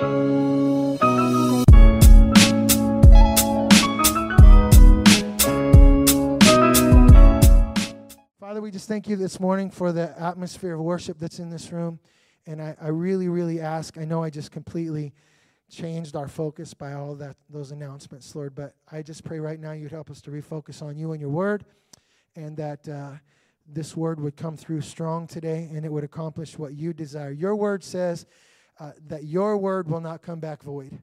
Father, we just thank you this morning for the atmosphere of worship that's in this room. And I, I really, really ask, I know I just completely changed our focus by all that those announcements, Lord, but I just pray right now you'd help us to refocus on you and your word and that uh, this word would come through strong today and it would accomplish what you desire. Your word says uh, that your word will not come back void.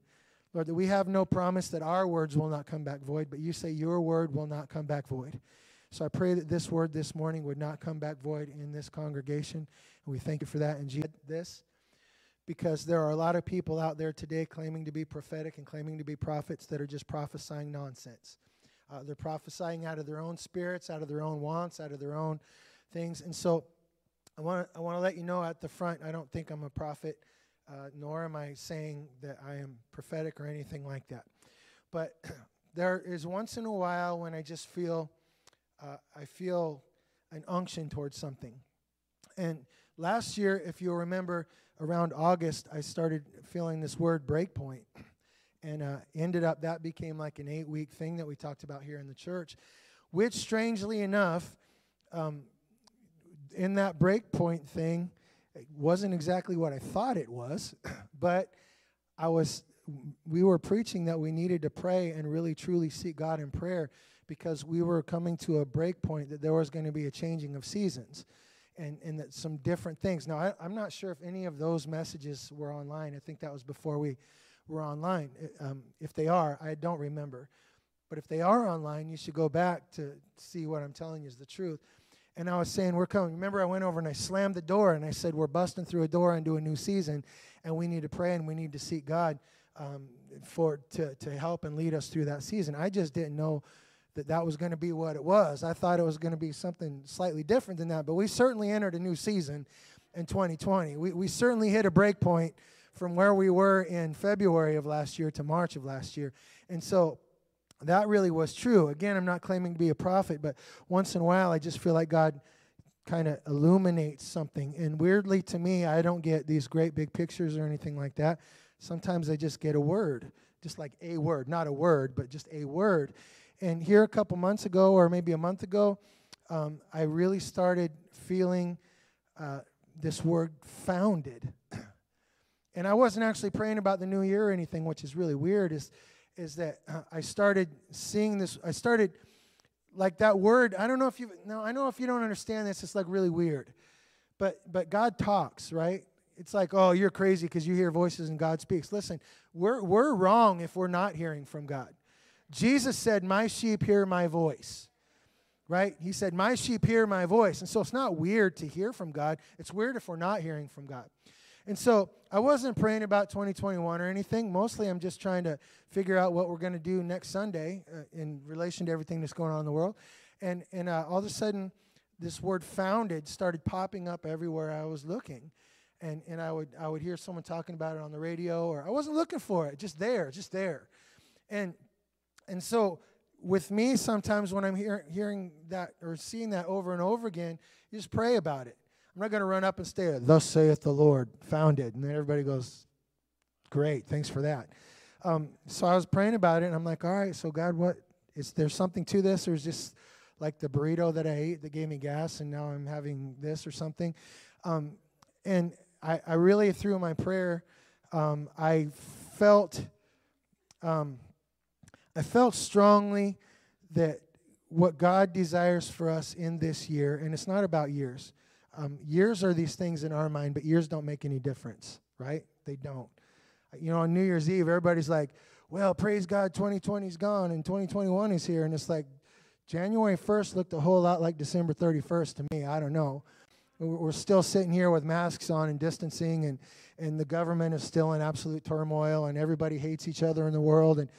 Lord, that we have no promise that our words will not come back void, but you say your word will not come back void. So I pray that this word this morning would not come back void in this congregation. And we thank you for that. And Jesus, this, because there are a lot of people out there today claiming to be prophetic and claiming to be prophets that are just prophesying nonsense. Uh, they're prophesying out of their own spirits, out of their own wants, out of their own things. And so I want to I want to let you know at the front, I don't think I'm a prophet, uh, nor am I saying that I am prophetic or anything like that. But there is once in a while when I just feel uh, I feel an unction towards something. And last year, if you'll remember, around August, I started feeling this word breakpoint. And uh, ended up, that became like an eight week thing that we talked about here in the church, which strangely enough, um, in that breakpoint thing, it wasn't exactly what I thought it was, but I was, we were preaching that we needed to pray and really truly seek God in prayer because we were coming to a break point that there was going to be a changing of seasons and, and that some different things. Now, I, am not sure if any of those messages were online. I think that was before we were online. Um, if they are, I don't remember. But if they are online, you should go back to see what I'm telling you is the truth. And I was saying, We're coming. Remember, I went over and I slammed the door and I said, We're busting through a door into a new season, and we need to pray and we need to seek God um, for to, to help and lead us through that season. I just didn't know that that was going to be what it was. I thought it was going to be something slightly different than that, but we certainly entered a new season in 2020. We, we certainly hit a break point from where we were in February of last year to March of last year. And so that really was true. Again, I'm not claiming to be a prophet, but once in a while I just feel like God kind of illuminates something. And weirdly to me, I don't get these great big pictures or anything like that. Sometimes I just get a word, just like a word, not a word, but just a word. And here a couple months ago, or maybe a month ago, um, I really started feeling uh, this word founded. and I wasn't actually praying about the new year or anything, which is really weird, is, is that uh, I started seeing this, I started like that word. I don't know if you, no, I know if you don't understand this, it's like really weird. But, but God talks, right? It's like, oh, you're crazy because you hear voices and God speaks. Listen, we're, we're wrong if we're not hearing from God. Jesus said, My sheep hear my voice. Right? He said, My sheep hear my voice. And so it's not weird to hear from God. It's weird if we're not hearing from God. And so I wasn't praying about 2021 or anything. Mostly I'm just trying to figure out what we're going to do next Sunday uh, in relation to everything that's going on in the world. And, and uh, all of a sudden, this word founded started popping up everywhere I was looking. And, and I, would, I would hear someone talking about it on the radio, or I wasn't looking for it, just there, just there. And and so, with me, sometimes when I'm hear, hearing that or seeing that over and over again, you just pray about it. I'm not going to run up and stay, Thus saith the Lord, founded. And then everybody goes, Great, thanks for that. Um, so I was praying about it, and I'm like, All right, so God, what is there something to this, or is just like the burrito that I ate that gave me gas, and now I'm having this or something? Um, and I, I, really, through my prayer, um, I felt. Um, I felt strongly that what God desires for us in this year, and it's not about years. Um, years are these things in our mind, but years don't make any difference, right? They don't. You know, on New Year's Eve, everybody's like, well, praise God, 2020's gone and 2021 is here. And it's like January 1st looked a whole lot like December 31st to me. I don't know. We're still sitting here with masks on and distancing, and, and the government is still in absolute turmoil, and everybody hates each other in the world. And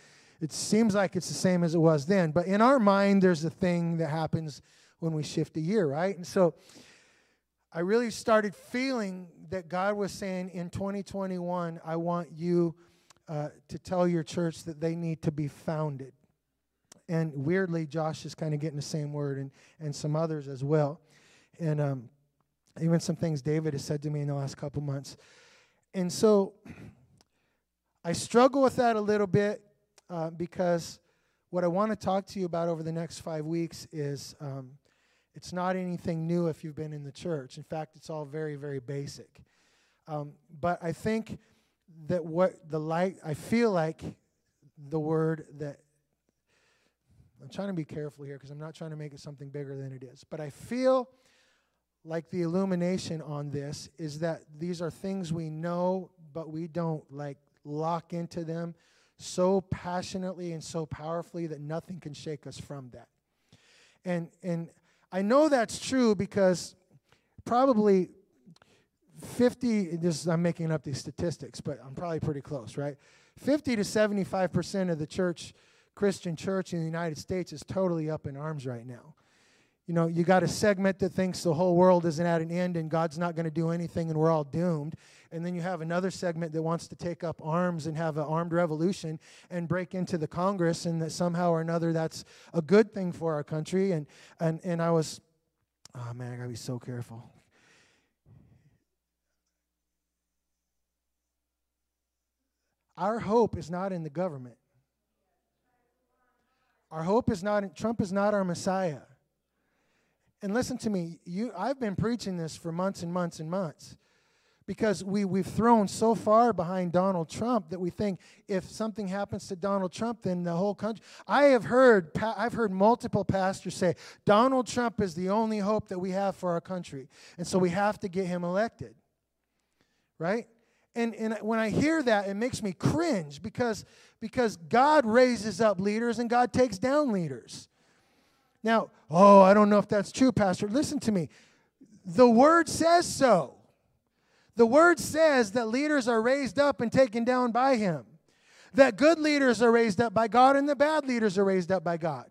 it seems like it's the same as it was then. But in our mind, there's a thing that happens when we shift a year, right? And so I really started feeling that God was saying in 2021, I want you uh, to tell your church that they need to be founded. And weirdly, Josh is kind of getting the same word, and, and some others as well. And um, even some things David has said to me in the last couple months. And so I struggle with that a little bit uh, because what I want to talk to you about over the next five weeks is um, it's not anything new if you've been in the church. In fact, it's all very, very basic. Um, but I think that what the light, I feel like the word that, I'm trying to be careful here because I'm not trying to make it something bigger than it is. But I feel like the illumination on this is that these are things we know, but we don't like lock into them so passionately and so powerfully that nothing can shake us from that. And and I know that's true because probably 50 this I'm making up these statistics, but I'm probably pretty close, right? 50 to 75% of the church Christian church in the United States is totally up in arms right now you know, you got a segment that thinks the whole world isn't at an end and God's not going to do anything and we're all doomed. And then you have another segment that wants to take up arms and have an armed revolution and break into the Congress and that somehow or another that's a good thing for our country. And and and I was, oh man, I gotta be so careful. Our hope is not in the government. Our hope is not in Trump is not our Messiah and listen to me, you, I've been preaching this for months and months and months because we, we've thrown so far behind Donald Trump that we think if something happens to Donald Trump, then the whole country. I have heard, I've heard multiple pastors say Donald Trump is the only hope that we have for our country. And so we have to get him elected. Right? And, and when I hear that, it makes me cringe because, because God raises up leaders and God takes down leaders. Now, oh, I don't know if that's true, Pastor. Listen to me. The word says so. The word says that leaders are raised up and taken down by him. That good leaders are raised up by God and the bad leaders are raised up by God.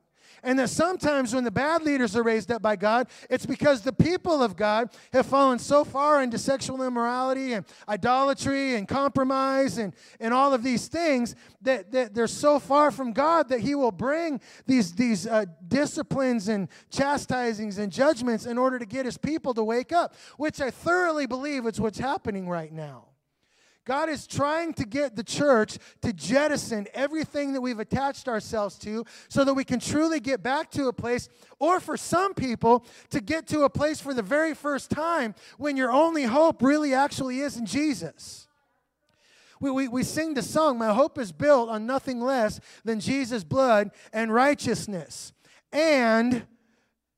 And that sometimes when the bad leaders are raised up by God, it's because the people of God have fallen so far into sexual immorality and idolatry and compromise and, and all of these things that, that they're so far from God that He will bring these, these uh, disciplines and chastisings and judgments in order to get His people to wake up, which I thoroughly believe is what's happening right now. God is trying to get the church to jettison everything that we've attached ourselves to so that we can truly get back to a place, or for some people, to get to a place for the very first time when your only hope really actually is in Jesus. We, we, we sing the song, My hope is built on nothing less than Jesus' blood and righteousness. And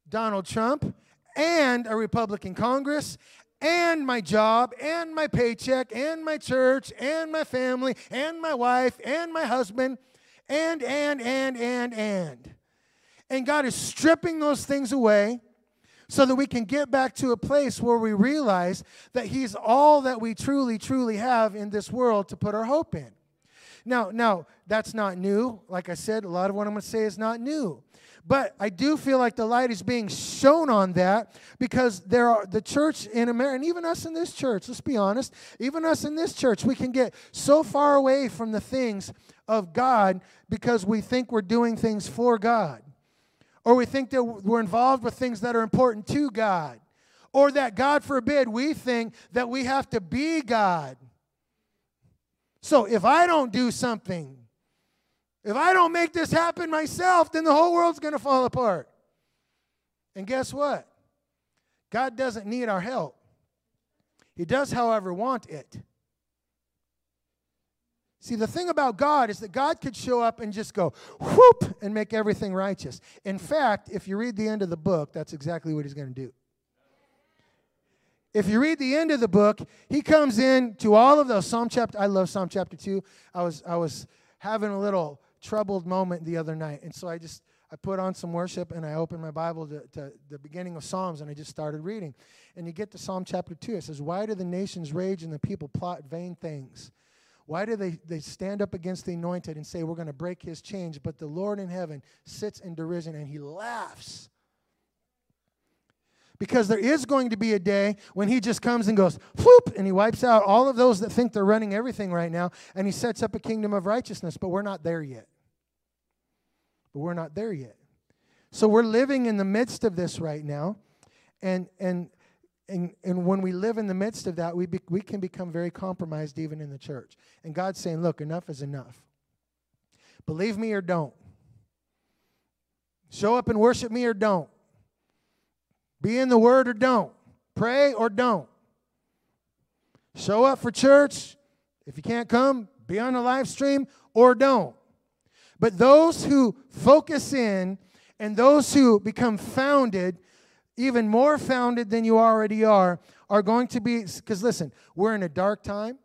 Donald Trump and a Republican Congress and my job and my paycheck and my church and my family and my wife and my husband and, and, and, and, and. And God is stripping those things away so that we can get back to a place where we realize that He's all that we truly, truly have in this world to put our hope in. Now, now that's not new. Like I said, a lot of what I'm going to say is not new. But I do feel like the light is being shown on that because there are the church in America, and even us in this church, let's be honest, even us in this church, we can get so far away from the things of God because we think we're doing things for God. Or we think that we're involved with things that are important to God. Or that, God forbid, we think that we have to be God. So if I don't do something, if I don't make this happen myself, then the whole world's going to fall apart. And guess what? God doesn't need our help. He does, however, want it. See, the thing about God is that God could show up and just go whoop and make everything righteous. In fact, if you read the end of the book, that's exactly what he's going to do. If you read the end of the book, he comes in to all of those Psalm chapter. I love Psalm chapter two. I was I was having a little troubled moment the other night. And so I just I put on some worship and I opened my Bible to, to, the beginning of Psalms and I just started reading. And you get to Psalm chapter 2. It says, Why do the nations rage and the people plot vain things? Why do they, they stand up against the anointed and say, We're going to break his chains? But the Lord in heaven sits in derision and he laughs. Because there is going to be a day when he just comes and goes, whoop, and he wipes out all of those that think they're running everything right now, and he sets up a kingdom of righteousness. But we're not there yet. But we're not there yet. So we're living in the midst of this right now. And and and, and when we live in the midst of that, we, be, we can become very compromised even in the church. And God's saying, look, enough is enough. Believe me or don't. Show up and worship me or don't. Be in the word or don't. Pray or don't. Show up for church. If you can't come, be on the live stream or don't. But those who focus in and those who become founded, even more founded than you already are, are going to be, because listen, we're in a dark time.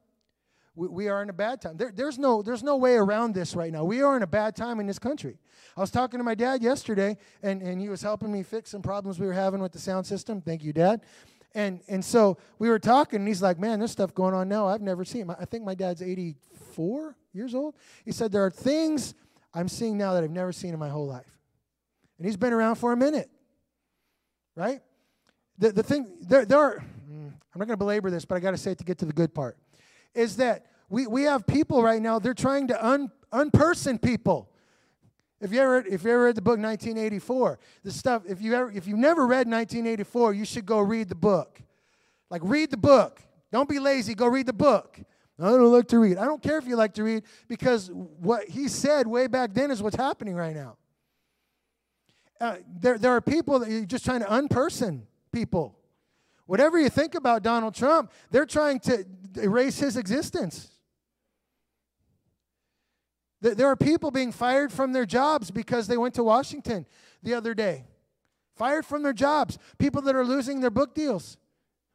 We, we are in a bad time. There, there's, no, there's no way around this right now. We are in a bad time in this country. I was talking to my dad yesterday, and, and he was helping me fix some problems we were having with the sound system. Thank you, Dad. And, and so we were talking, and he's like, Man, there's stuff going on now I've never seen. I think my dad's 84 years old. He said, There are things I'm seeing now that I've never seen in my whole life. And he's been around for a minute, right? The, the thing, there, there are, mm, I'm not going to belabor this, but I got to say it to get to the good part, is that we, we have people right now, they're trying to un, unperson people. If you ever if you ever read the book 1984, the stuff if you ever if you never read 1984, you should go read the book. Like read the book. Don't be lazy, go read the book. I don't like to read. I don't care if you like to read because what he said way back then is what's happening right now. Uh, there, there are people that you're just trying to unperson people. Whatever you think about Donald Trump, they're trying to erase his existence. There are people being fired from their jobs because they went to Washington the other day. Fired from their jobs. People that are losing their book deals.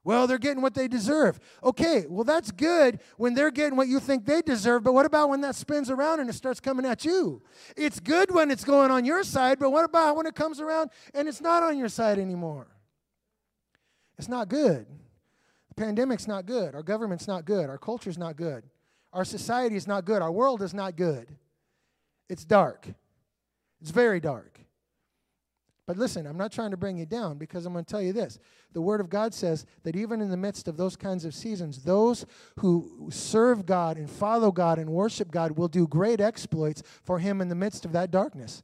Well, they're getting what they deserve. Okay, well, that's good when they're getting what you think they deserve, but what about when that spins around and it starts coming at you? It's good when it's going on your side, but what about when it comes around and it's not on your side anymore? It's not good. The pandemic's not good. Our government's not good. Our culture's not good. Our society is not good. Our world is not good. It's dark. It's very dark. But listen, I'm not trying to bring you down because I'm going to tell you this. The Word of God says that even in the midst of those kinds of seasons, those who serve God and follow God and worship God will do great exploits for Him in the midst of that darkness.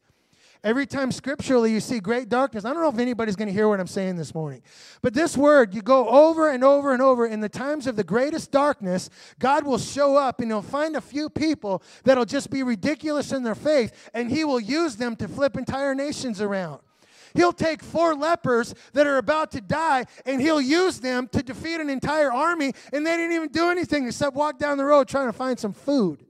Every time scripturally you see great darkness, I don't know if anybody's going to hear what I'm saying this morning, but this word, you go over and over and over. In the times of the greatest darkness, God will show up and He'll find a few people that'll just be ridiculous in their faith, and He will use them to flip entire nations around. He'll take four lepers that are about to die and he'll use them to defeat an entire army, and they didn't even do anything except walk down the road trying to find some food.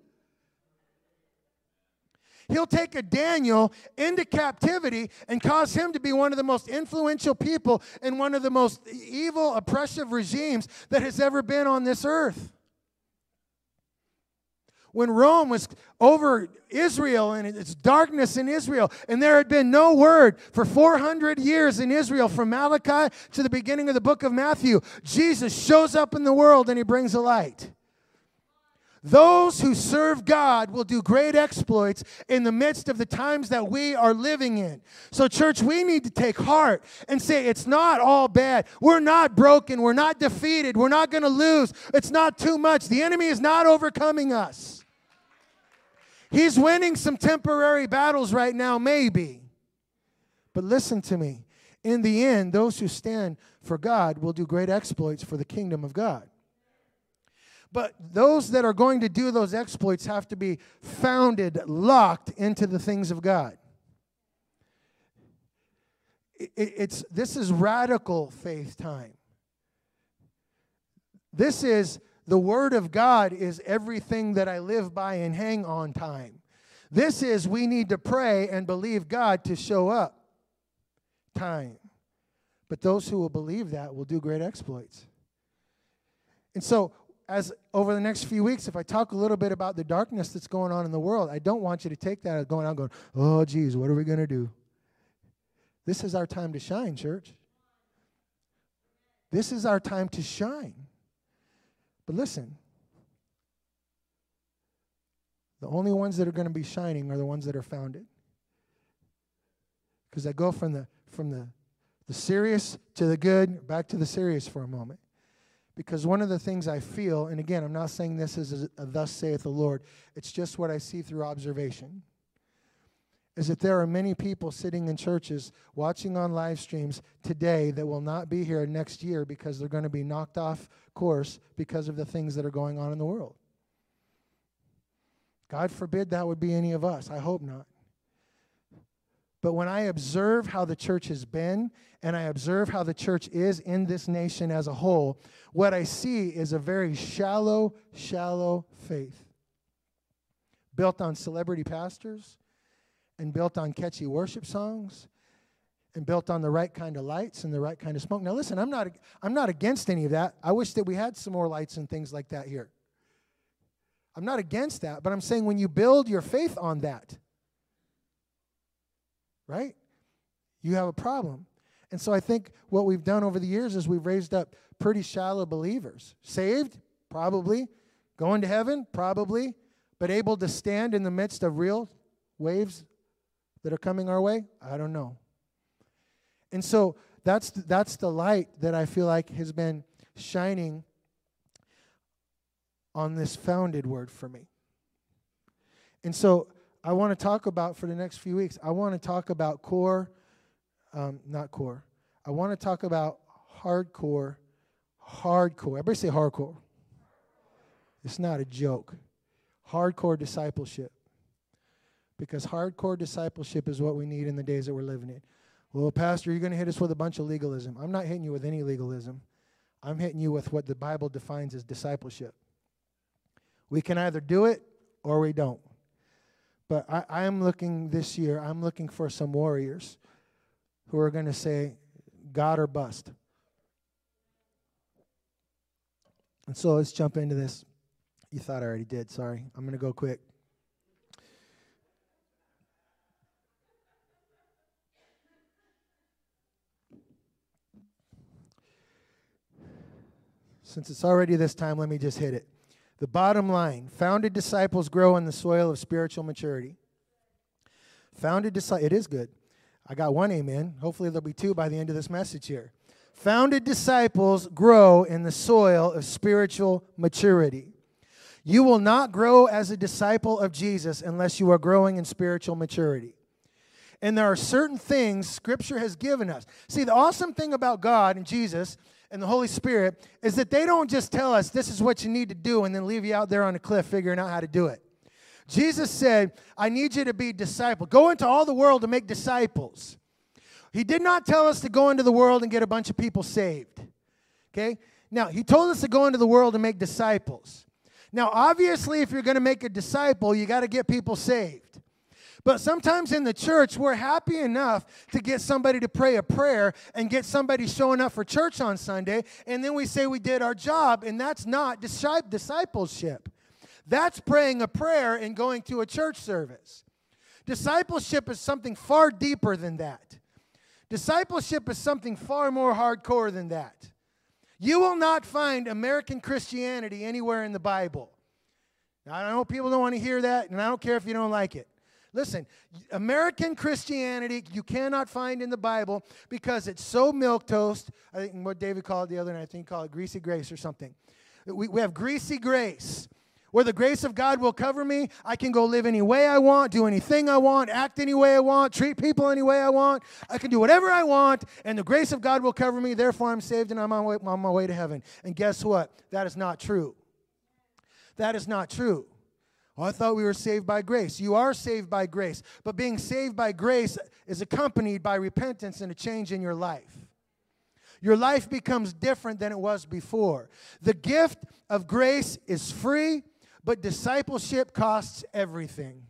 He'll take a Daniel into captivity and cause him to be one of the most influential people in one of the most evil, oppressive regimes that has ever been on this earth. When Rome was over Israel and it's darkness in Israel, and there had been no word for 400 years in Israel from Malachi to the beginning of the book of Matthew, Jesus shows up in the world and he brings a light. Those who serve God will do great exploits in the midst of the times that we are living in. So, church, we need to take heart and say, it's not all bad. We're not broken. We're not defeated. We're not going to lose. It's not too much. The enemy is not overcoming us. He's winning some temporary battles right now, maybe. But listen to me. In the end, those who stand for God will do great exploits for the kingdom of God. But those that are going to do those exploits have to be founded, locked into the things of God. it's, this is radical faith time. This is the Word of God is everything that I live by and hang on time. This is we need to pray and believe God to show up time. But those who will believe that will do great exploits. And so as over the next few weeks, if I talk a little bit about the darkness that's going on in the world, I don't want you to take that as going out going, oh, geez, what are we going to do? This is our time to shine, church. This is our time to shine. But listen, the only ones that are going to be shining are the ones that are founded. Because I go from the from the the serious to the good, back to the serious for a moment. Because one of the things I feel, and again, I'm not saying this is a, thus saith the Lord, it's just what I see through observation. is that there are many people sitting in churches watching on live streams today that will not be here next year because they're going to be knocked off course because of the things that are going on in the world. God forbid that would be any of us. I hope not. But when I observe how the church has been and I observe how the church is in this nation as a whole, what I see is a very shallow, shallow faith built on celebrity pastors and built on catchy worship songs and built on the right kind of lights and the right kind of smoke. Now listen, I'm not I'm not against any of that. I wish that we had some more lights and things like that here. I'm not against that, but I'm saying when you build your faith on that, right? You have a problem. And so I think what we've done over the years is we've raised up pretty shallow believers. Saved? Probably. Going to heaven? Probably. But able to stand in the midst of real waves that are coming our way? I don't know. And so that's that's the light that I feel like has been shining on this founded word for me. And so I want to talk about for the next few weeks. I want to talk about core, um, not core. I want to talk about hardcore, hardcore. Everybody say hardcore. It's not a joke. Hardcore discipleship because hardcore discipleship is what we need in the days that we're living in. Well, Pastor, you're going to hit us with a bunch of legalism. I'm not hitting you with any legalism. I'm hitting you with what the Bible defines as discipleship. We can either do it or we don't. But I, am looking this year, I'm looking for some warriors who are going to say, God or bust. And so let's jump into this. You thought I already did. Sorry. I'm going to go quick. Since it's already this time, let me just hit it. The bottom line founded disciples grow in the soil of spiritual maturity. Founded disciples, it is good. I got one amen. Hopefully, there'll be two by the end of this message here. Founded disciples grow in the soil of spiritual maturity. You will not grow as a disciple of Jesus unless you are growing in spiritual maturity. And there are certain things Scripture has given us. See, the awesome thing about God and Jesus and the Holy Spirit is that they don't just tell us this is what you need to do and then leave you out there on a cliff figuring out how to do it. Jesus said, I need you to be disciple. Go into all the world to make disciples. He did not tell us to go into the world and get a bunch of people saved. Okay? Now, he told us to go into the world and make disciples. Now, obviously, if you're going to make a disciple, you got to get people saved. But sometimes in the church, we're happy enough to get somebody to pray a prayer and get somebody showing up for church on Sunday, and then we say we did our job, and that's not discipleship. That's praying a prayer and going to a church service. Discipleship is something far deeper than that. Discipleship is something far more hardcore than that. You will not find American Christianity anywhere in the Bible. Now, I know people don't want to hear that, and I don't care if you don't like it. Listen, American Christianity you cannot find in the Bible because it's so milk toast. I think what David called it the other night, I think he called it greasy grace or something. We, we have greasy grace where the grace of God will cover me. I can go live any way I want, do anything I want, act any way I want, treat people any way I want. I can do whatever I want, and the grace of God will cover me. Therefore, I'm saved and I'm on way, on my way to heaven. And guess what? That is not true. That is not true. Oh, I thought we were saved by grace. You are saved by grace, but being saved by grace is accompanied by repentance and a change in your life. Your life becomes different than it was before. The gift of grace is free, but discipleship costs everything.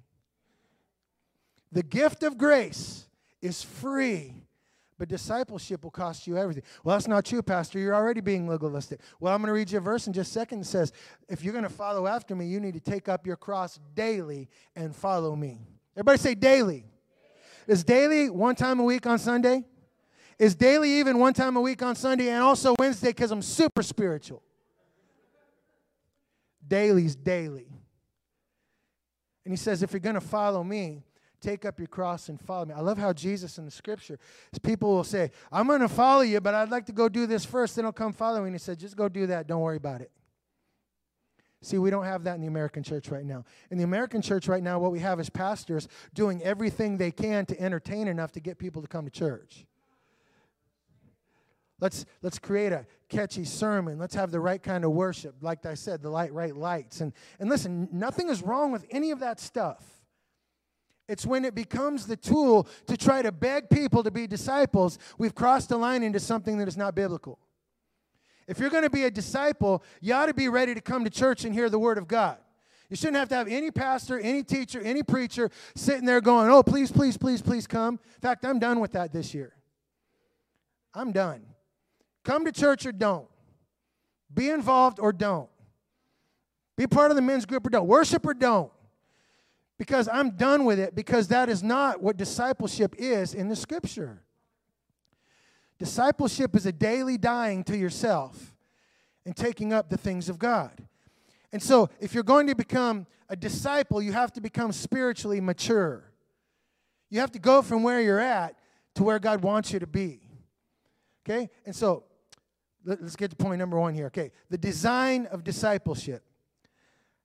The gift of grace is free, but discipleship will cost you everything. Well, that's not true, Pastor. You're already being legalistic. Well, I'm going to read you a verse in just a second that says, if you're going to follow after me, you need to take up your cross daily and follow me. Everybody say daily. Is daily one time a week on Sunday? Is daily even one time a week on Sunday and also Wednesday because I'm super spiritual? Daily's daily. And he says, if you're going to follow me, take up your cross and follow me. I love how Jesus in the scripture, people will say, I'm going to follow you, but I'd like to go do this first, then I'll come follow me. And he said, just go do that. Don't worry about it. See, we don't have that in the American church right now. In the American church right now, what we have is pastors doing everything they can to entertain enough to get people to come to church. Let's, let's create a catchy sermon. Let's have the right kind of worship. Like I said, the light, right lights. And, and listen, nothing is wrong with any of that stuff. It's when it becomes the tool to try to beg people to be disciples, we've crossed the line into something that is not biblical. If you're going to be a disciple, you ought to be ready to come to church and hear the word of God. You shouldn't have to have any pastor, any teacher, any preacher sitting there going, oh, please, please, please, please come. In fact, I'm done with that this year. I'm done. Come to church or don't. Be involved or don't. Be part of the men's group or don't. Worship or don't. Because I'm done with it, because that is not what discipleship is in the scripture. Discipleship is a daily dying to yourself and taking up the things of God. And so, if you're going to become a disciple, you have to become spiritually mature. You have to go from where you're at to where God wants you to be. Okay? And so, let's get to point number one here. Okay, the design of discipleship.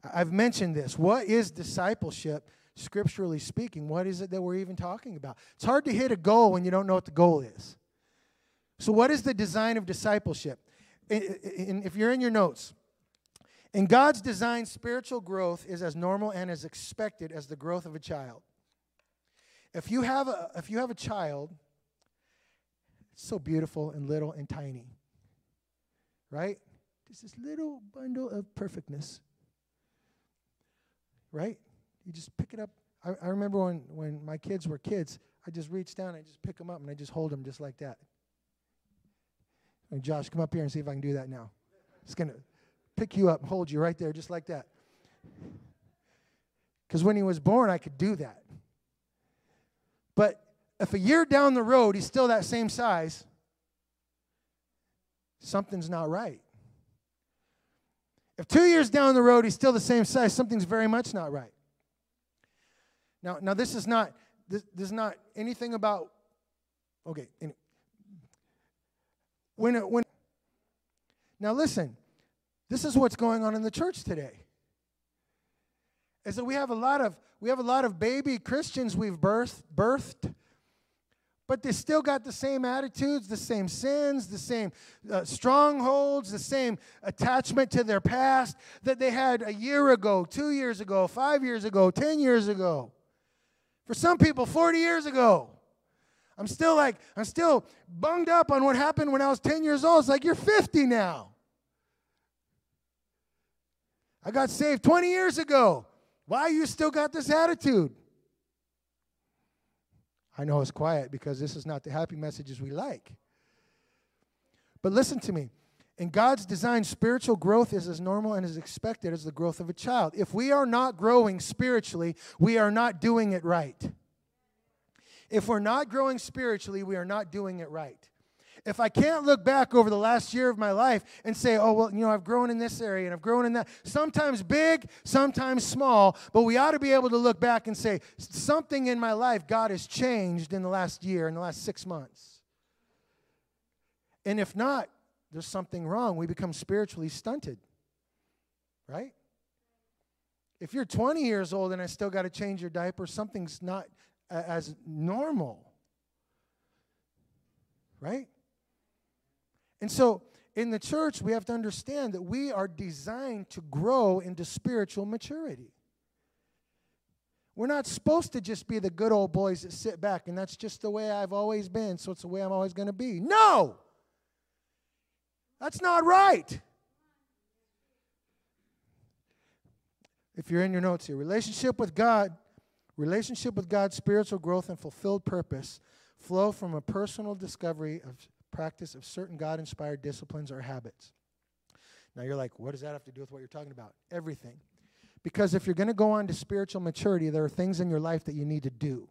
I've mentioned this. What is discipleship, scripturally speaking? What is it that we're even talking about? It's hard to hit a goal when you don't know what the goal is. So, what is the design of discipleship? if you're in your notes, in God's design, spiritual growth is as normal and as expected as the growth of a child. If you have a, if you have a child, it's so beautiful and little and tiny, right? Just this little bundle of perfectness, right? You just pick it up. I, I remember when, when my kids were kids, I just reached down, I just pick them up, and I just hold them just like that. And Josh, come up here and see if I can do that now. It's going to pick you up and hold you right there, just like that. Because when he was born, I could do that. But if a year down the road he's still that same size, something's not right. If two years down the road he's still the same size, something's very much not right. Now, now this is not this, this is not anything about. Okay, when, it, when now listen, this is what's going on in the church today. Is that we have a lot of we have a lot of baby Christians we've birthed, birthed but they still got the same attitudes, the same sins, the same uh, strongholds, the same attachment to their past that they had a year ago, two years ago, five years ago, 10 years ago. For some people, 40 years ago. I'm still like, I'm still bunged up on what happened when I was 10 years old. It's like, you're 50 now. I got saved 20 years ago. Why you still got this attitude? I know it's quiet because this is not the happy messages we like. But listen to me. In God's design, spiritual growth is as normal and as expected as the growth of a child. If we are not growing spiritually, we are not doing it right. If we're not growing spiritually, we are not doing it right. If I can't look back over the last year of my life and say, oh, well, you know, I've grown in this area and I've grown in that, sometimes big, sometimes small, but we ought to be able to look back and say, something in my life God has changed in the last year, in the last six months. And if not, there's something wrong. We become spiritually stunted, right? If you're 20 years old and I still got to change your diaper, something's not as normal. Right? And so in the church, we have to understand that we are designed to grow into spiritual maturity. We're not supposed to just be the good old boys that sit back and that's just the way I've always been, so it's the way I'm always going to be. No! That's not right. If you're in your notes here, relationship with God Relationship with God, spiritual growth, and fulfilled purpose flow from a personal discovery of practice of certain God inspired disciplines or habits. Now you're like, what does that have to do with what you're talking about? Everything. Because if you're going to go on to spiritual maturity, there are things in your life that you need to do.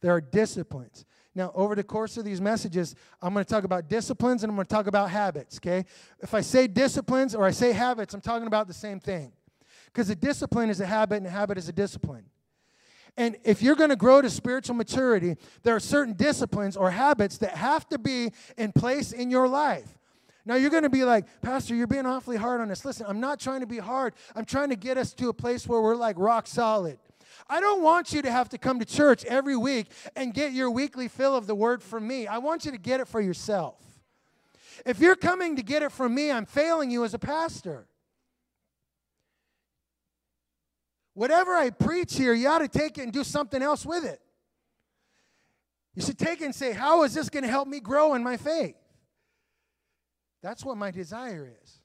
There are disciplines. Now, over the course of these messages, I'm going to talk about disciplines and I'm going to talk about habits, okay? If I say disciplines or I say habits, I'm talking about the same thing. Because a discipline is a habit, and a habit is a discipline. And if you're going to grow to spiritual maturity, there are certain disciplines or habits that have to be in place in your life. Now you're going to be like, Pastor, you're being awfully hard on us. Listen, I'm not trying to be hard. I'm trying to get us to a place where we're like rock solid. I don't want you to have to come to church every week and get your weekly fill of the word from me. I want you to get it for yourself. If you're coming to get it from me, I'm failing you as a pastor. Whatever I preach here, you ought to take it and do something else with it. You should take it and say, How is this going to help me grow in my faith? That's what my desire is.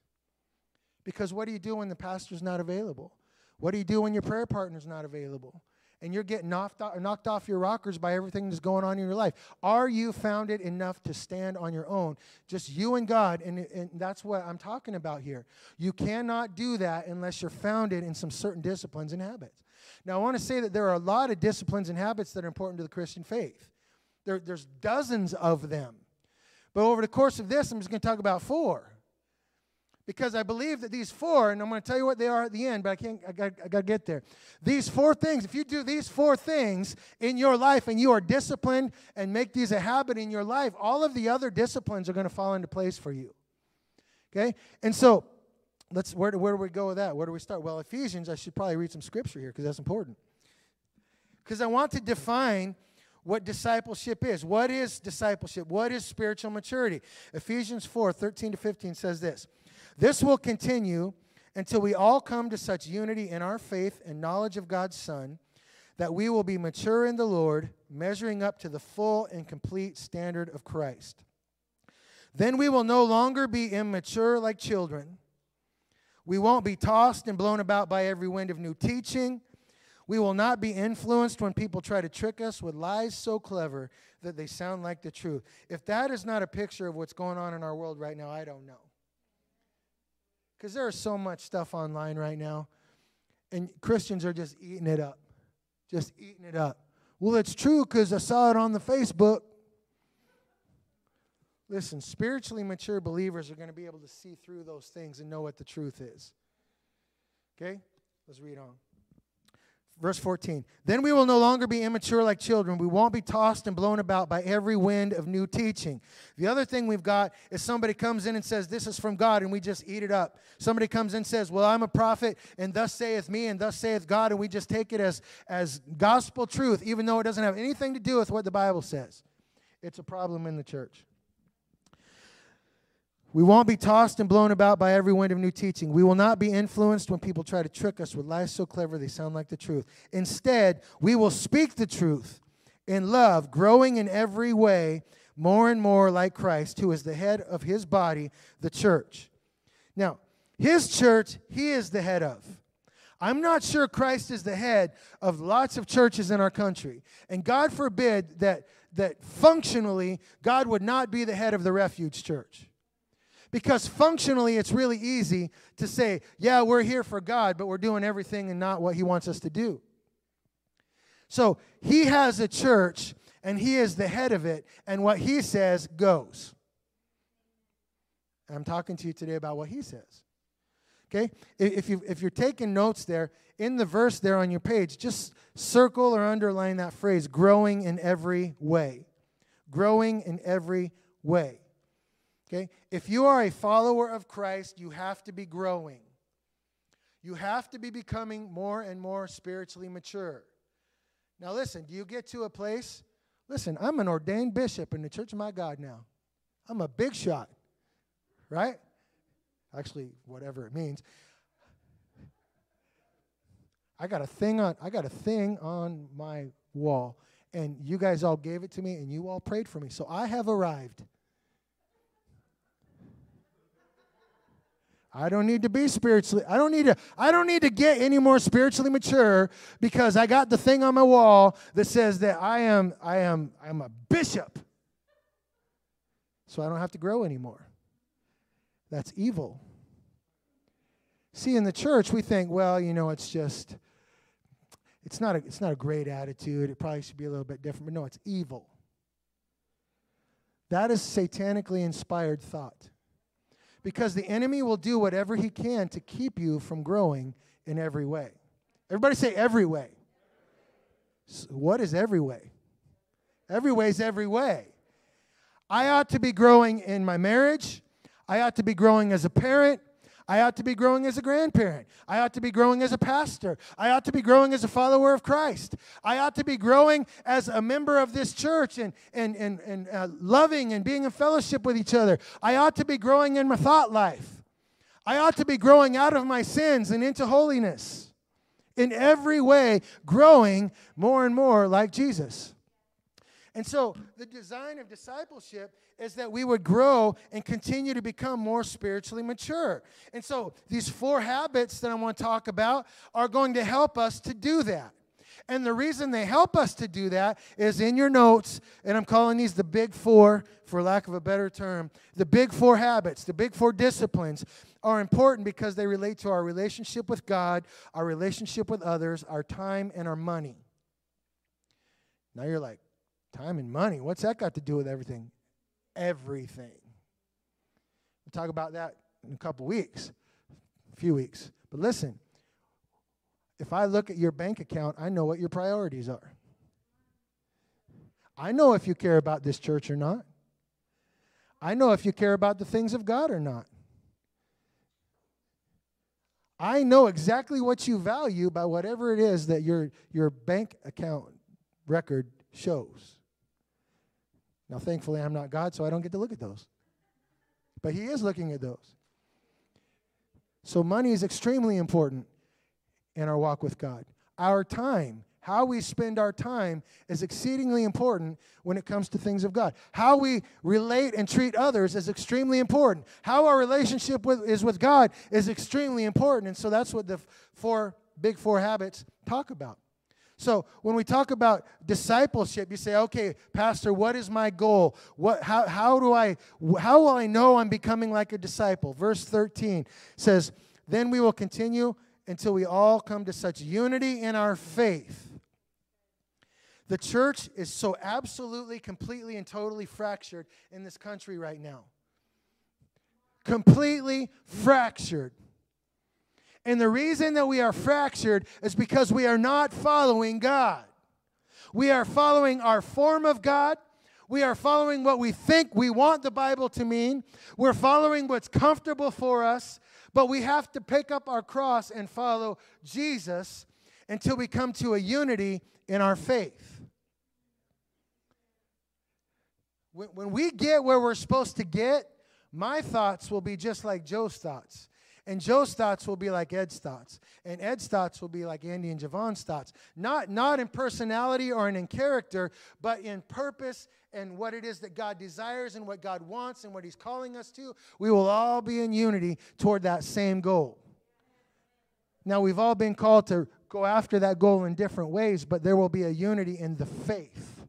Because what do you do when the pastor's not available? What do you do when your prayer partner's not available? And you're getting knocked off, knocked off your rockers by everything that's going on in your life. Are you founded enough to stand on your own? Just you and God. And, and that's what I'm talking about here. You cannot do that unless you're founded in some certain disciplines and habits. Now, I want to say that there are a lot of disciplines and habits that are important to the Christian faith. There, there's dozens of them. But over the course of this, I'm just going to talk about four because I believe that these four, and I'm going to tell you what they are at the end, but I can't, I got, I got to get there. These four things, if you do these four things in your life and you are disciplined and make these a habit in your life, all of the other disciplines are going to fall into place for you. Okay? And so, let's, where do, where do we go with that? Where do we start? Well, Ephesians, I should probably read some scripture here because that's important. Because I want to define what discipleship is. What is discipleship? What is spiritual maturity? Ephesians 4 13 to 15 says this. This will continue until we all come to such unity in our faith and knowledge of God's Son that we will be mature in the Lord, measuring up to the full and complete standard of Christ. Then we will no longer be immature like children. We won't be tossed and blown about by every wind of new teaching. We will not be influenced when people try to trick us with lies so clever that they sound like the truth. If that is not a picture of what's going on in our world right now, I don't know. Because there is so much stuff online right now, and Christians are just eating it up. Just eating it up. Well, it's true because I saw it on the Facebook. Listen, spiritually mature believers are going to be able to see through those things and know what the truth is. Okay? Let's read on. Verse 14. Then we will no longer be immature like children. We won't be tossed and blown about by every wind of new teaching. The other thing we've got is somebody comes in and says, This is from God, and we just eat it up. Somebody comes in and says, Well, I'm a prophet, and thus saith me, and thus saith God, and we just take it as, as gospel truth, even though it doesn't have anything to do with what the Bible says. It's a problem in the church. We won't be tossed and blown about by every wind of new teaching. We will not be influenced when people try to trick us with lies so clever they sound like the truth. Instead, we will speak the truth in love, growing in every way more and more like Christ, who is the head of his body, the church. Now, his church, he is the head of. I'm not sure Christ is the head of lots of churches in our country. And God forbid that, that functionally, God would not be the head of the refuge church. Because functionally, it's really easy to say, yeah, we're here for God, but we're doing everything and not what He wants us to do. So He has a church, and He is the head of it, and what He says goes. I'm talking to you today about what He says. Okay? If, you, if you're taking notes there, in the verse there on your page, just circle or underline that phrase growing in every way. Growing in every way. Okay? If you are a follower of Christ, you have to be growing. You have to be becoming more and more spiritually mature. Now, listen, do you get to a place? Listen, I'm an ordained bishop in the church of my God now. I'm a big shot, right? Actually, whatever it means. I got a thing on I got a thing on my wall and you guys all gave it to me and you all prayed for me. So I have arrived. I don't need to be spiritually. I don't need to I don't need to get any more spiritually mature because I got the thing on my wall that says that I am I am I'm a bishop. So I don't have to grow anymore. That's evil. See in the church we think, well, you know, it's just it's not a it's not a great attitude. It probably should be a little bit different, but no, it's evil. That is satanically inspired thought because the enemy will do whatever he can to keep you from growing in every way. Everybody say every way. So what is every way? Every way is every way. I ought to be growing in my marriage. I ought to be growing as a parent. I ought to be growing as a grandparent. I ought to be growing as a pastor. I ought to be growing as a follower of Christ. I ought to be growing as a member of this church and, and, and, and uh, loving and being in fellowship with each other. I ought to be growing in my thought life. I ought to be growing out of my sins and into holiness. In every way, growing more and more like Jesus. And so, the design of discipleship is that we would grow and continue to become more spiritually mature. And so, these four habits that I want to talk about are going to help us to do that. And the reason they help us to do that is in your notes, and I'm calling these the big four, for lack of a better term. The big four habits, the big four disciplines are important because they relate to our relationship with God, our relationship with others, our time, and our money. Now you're like, time and money, what's that got to do with everything? Everything. We'll talk about that in a couple weeks, a few weeks. But listen, if I look at your bank account, I know what your priorities are. I know if you care about this church or not. I know if you care about the things of God or not. I know exactly what you value by whatever it is that your, your bank account record shows. Now, thankfully, I'm not God, so I don't get to look at those. But He is looking at those. So, money is extremely important in our walk with God. Our time, how we spend our time, is exceedingly important when it comes to things of God. How we relate and treat others is extremely important. How our relationship with, is with God is extremely important. And so that's what the four big four habits talk about. So when we talk about discipleship, you say, okay, Pastor, what is my goal? What, how, how do I, how will I know I'm becoming like a disciple? Verse 13 says, then we will continue until we all come to such unity in our faith. The church is so absolutely, completely, and totally fractured in this country right now. Completely fractured. And the reason that we are fractured is because we are not following God. We are following our form of God. We are following what we think we want the Bible to mean. We're following what's comfortable for us. But we have to pick up our cross and follow Jesus until we come to a unity in our faith. When, we get where we're supposed to get, my thoughts will be just like Joe's thoughts. And Joe's thoughts will be like Ed's thoughts. And Ed's thoughts will be like Andy and Javon's thoughts. Not, not in personality or in character, but in purpose and what it is that God desires and what God wants and what He's calling us to. We will all be in unity toward that same goal. Now, we've all been called to go after that goal in different ways, but there will be a unity in the faith.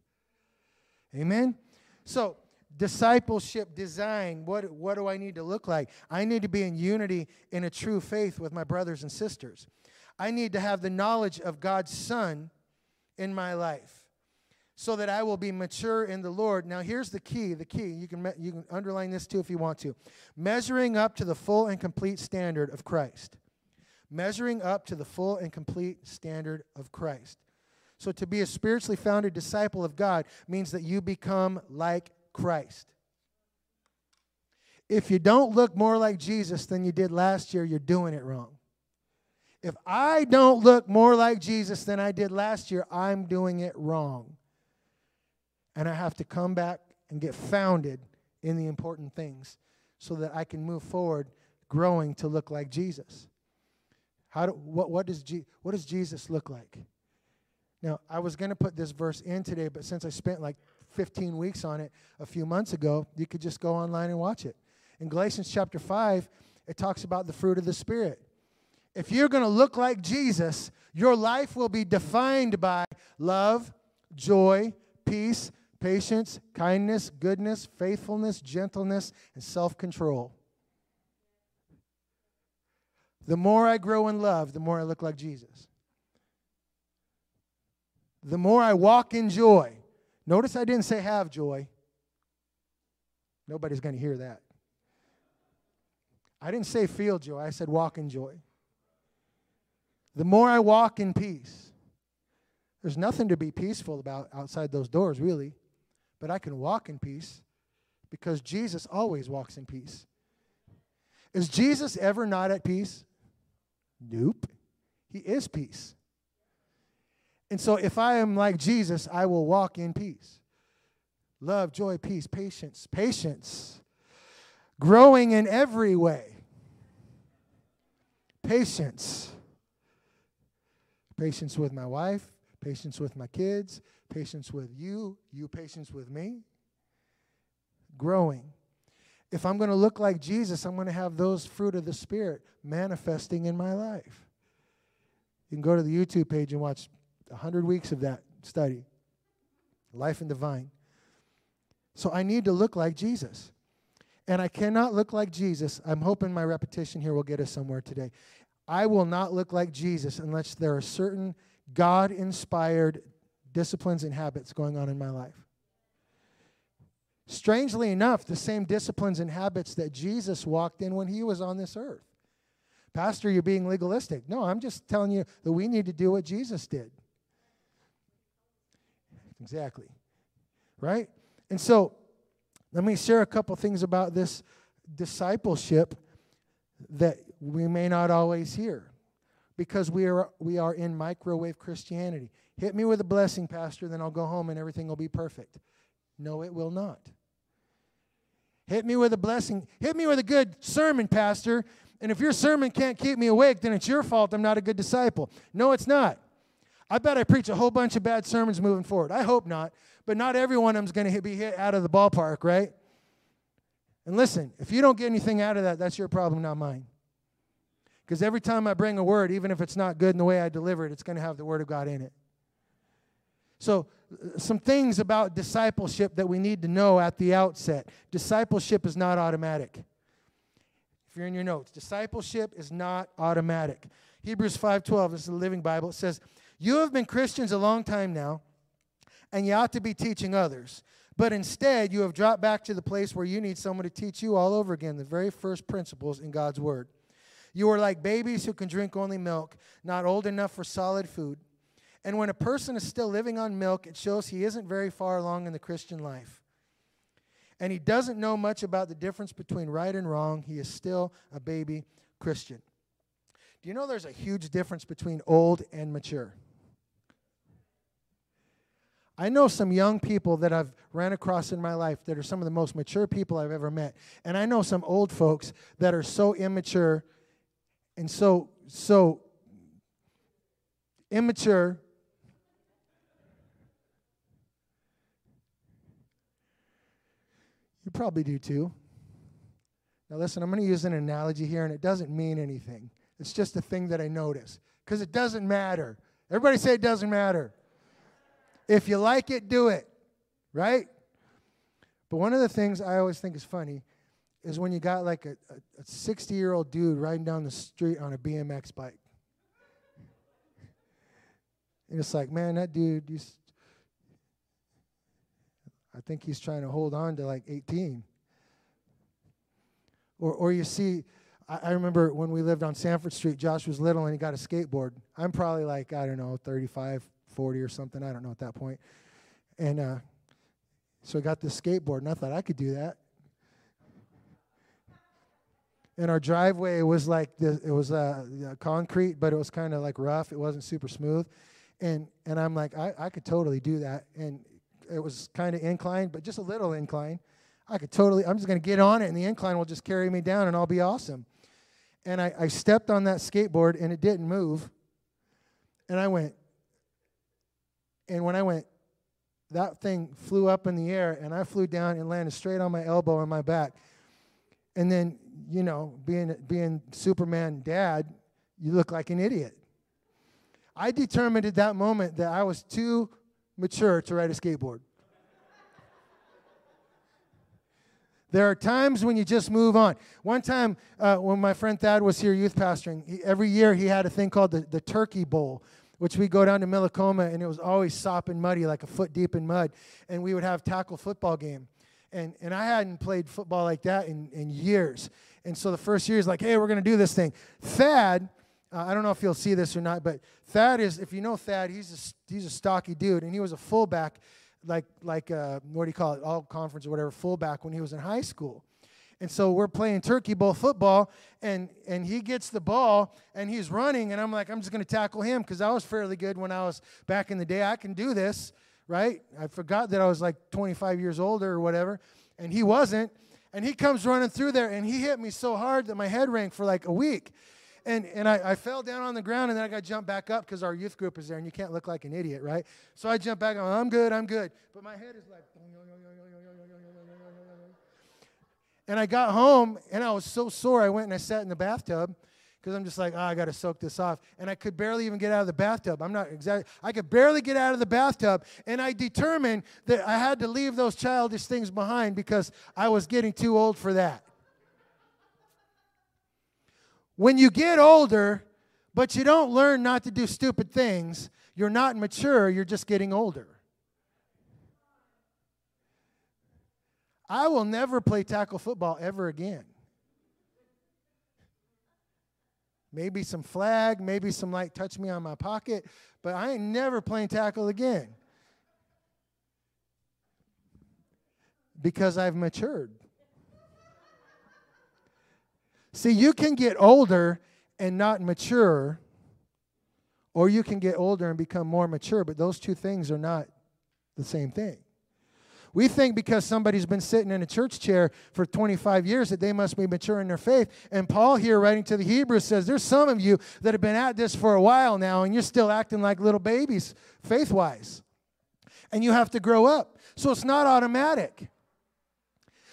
Amen? So, discipleship design what, what do i need to look like? I need to be in unity in a true faith with my brothers and sisters. I need to have the knowledge of god's son in my life so that i will be mature in the lord. Now here's the key the key. You can, you can underline this too if you want to. Measuring up to the full and complete standard of christ. Measuring up to the full and complete standard of christ. So to be a spiritually founded disciple of god means that you become like Christ. If you don't look more like Jesus than you did last year, you're doing it wrong. If I don't look more like Jesus than I did last year, I'm doing it wrong. And I have to come back and get founded in the important things so that I can move forward growing to look like Jesus. How do, what, what, does G, what does Jesus look like? Now, I was going to put this verse in today, but since I spent like 15 weeks on it a few months ago, you could just go online and watch it. In Galatians chapter 5, it talks about the fruit of the Spirit. If you're going to look like Jesus, your life will be defined by love, joy, peace, patience, kindness, goodness, faithfulness, gentleness, and self control. The more I grow in love, the more I look like Jesus. The more I walk in joy, Notice I didn't say have joy. Nobody's going to hear that. I didn't say feel joy, I said walk in joy. The more I walk in peace, there's nothing to be peaceful about outside those doors, really. But I can walk in peace because Jesus always walks in peace. Is Jesus ever not at peace? Nope. He is peace. And so if I am like Jesus, I will walk in peace. Love, joy, peace, patience, patience. Growing in every way. Patience. Patience with my wife, patience with my kids, patience with you, you patience with me. Growing. If I'm going to look like Jesus, I'm going to have those fruit of the Spirit manifesting in my life. You can go to the YouTube page and watch 100 weeks of that study Life and Divine. So I need to look like Jesus. And I cannot look like Jesus. I'm hoping my repetition here will get us somewhere today. I will not look like Jesus unless there are certain God inspired disciplines and habits going on in my life. Strangely enough, the same disciplines and habits that Jesus walked in when he was on this earth. Pastor, you're being legalistic. No, I'm just telling you that we need to do what Jesus did. Exactly. Right? And so, let me share a couple things about this discipleship that we may not always hear because we are, we are in microwave Christianity. Hit me with a blessing, Pastor, then I'll go home and everything will be perfect. No, it will not. Hit me with a blessing. Hit me with a good sermon, Pastor. And if your sermon can't keep me awake, then it's your fault I'm not a good disciple. No, it's not. I bet I preach a whole bunch of bad sermons moving forward. I hope not. But not every one of them's going to be hit out of the ballpark, right? And listen, if you don't get anything out of that, that's your problem, not mine. Because every time I bring a word, even if it's not good in the way I deliver it, it's going to have the word of God in it. So, some things about discipleship that we need to know at the outset. Discipleship is not automatic. If you're in your notes, discipleship is not automatic. Hebrews 5:12, this is the Living Bible. It says, "You have been Christians a long time now, and you ought to be teaching others. But instead, you have dropped back to the place where you need someone to teach you all over again the very first principles in God's Word. You are like babies who can drink only milk, not old enough for solid food. And when a person is still living on milk, it shows he isn't very far along in the Christian life. And he doesn't know much about the difference between right and wrong. He is still a baby Christian. Do you know there's a huge difference between old and mature? I know some young people that I've ran across in my life that are some of the most mature people I've ever met. And I know some old folks that are so immature and so so immature You probably do too. Now, listen, I'm going to use an analogy here, and it doesn't mean anything. It's just a thing that I notice because it doesn't matter. Everybody say it doesn't matter. If you like it, do it, right? But one of the things I always think is funny is when you got like a 60 year old dude riding down the street on a BMX bike. And it's like, man, that dude, he's, I think he's trying to hold on to like 18. Or, or you see, I, I remember when we lived on Sanford Street, Josh was little and he got a skateboard. I'm probably like, I don't know, 35, 40 or something. I don't know at that point. And uh, so I got this skateboard, and I thought I could do that and our driveway was like this, it was uh, concrete, but it was kind of like rough. It wasn't super smooth, and and I'm like I, I could totally do that, and it was kind of inclined, but just a little incline. I could totally. I'm just gonna get on it, and the incline will just carry me down, and I'll be awesome. And I, I stepped on that skateboard, and it didn't move, and I went. And when I went, that thing flew up in the air, and I flew down and landed straight on my elbow and my back. And then you know, being, being Superman dad, you look like an idiot. I determined at that moment that I was too mature to ride a skateboard. There are times when you just move on. One time, uh, when my friend Thad was here youth pastoring, he, every year he had a thing called the, the Turkey Bowl, which we go down to Millicoma, and it was always sopping muddy, like a foot deep in mud. And we would have tackle football game. And, and I hadn't played football like that in, in years. And so the first year is like, hey, we're going to do this thing. Thad, uh, I don't know if you'll see this or not, but Thad is, if you know Thad, he's a, he's a stocky dude, and he was a fullback, like, like uh, what do you call it, all conference or whatever, fullback when he was in high school. And so we're playing turkey ball football, and, and he gets the ball and he's running, and I'm like, I'm just going to tackle him because I was fairly good when I was back in the day. I can do this, right? I forgot that I was like 25 years older or whatever, and he wasn't. And he comes running through there, and he hit me so hard that my head rang for like a week. And, and I, I fell down on the ground, and then I got to jump back up because our youth group is there, and you can't look like an idiot, right? So I jump back, I'm good, I'm good. But my head is like, and I got home, and I was so sore, I went and I sat in the bathtub because I'm just like, oh, I got to soak this off. And I could barely even get out of the bathtub. I'm not exactly, I could barely get out of the bathtub. And I determined that I had to leave those childish things behind because I was getting too old for that. When you get older, but you don't learn not to do stupid things, you're not mature, you're just getting older. I will never play tackle football ever again. Maybe some flag, maybe some like touch me on my pocket, but I ain't never playing tackle again. Because I've matured. See, you can get older and not mature, or you can get older and become more mature, but those two things are not the same thing. We think because somebody's been sitting in a church chair for 25 years that they must be mature in their faith. And Paul, here writing to the Hebrews, says there's some of you that have been at this for a while now, and you're still acting like little babies, faith wise. And you have to grow up. So it's not automatic.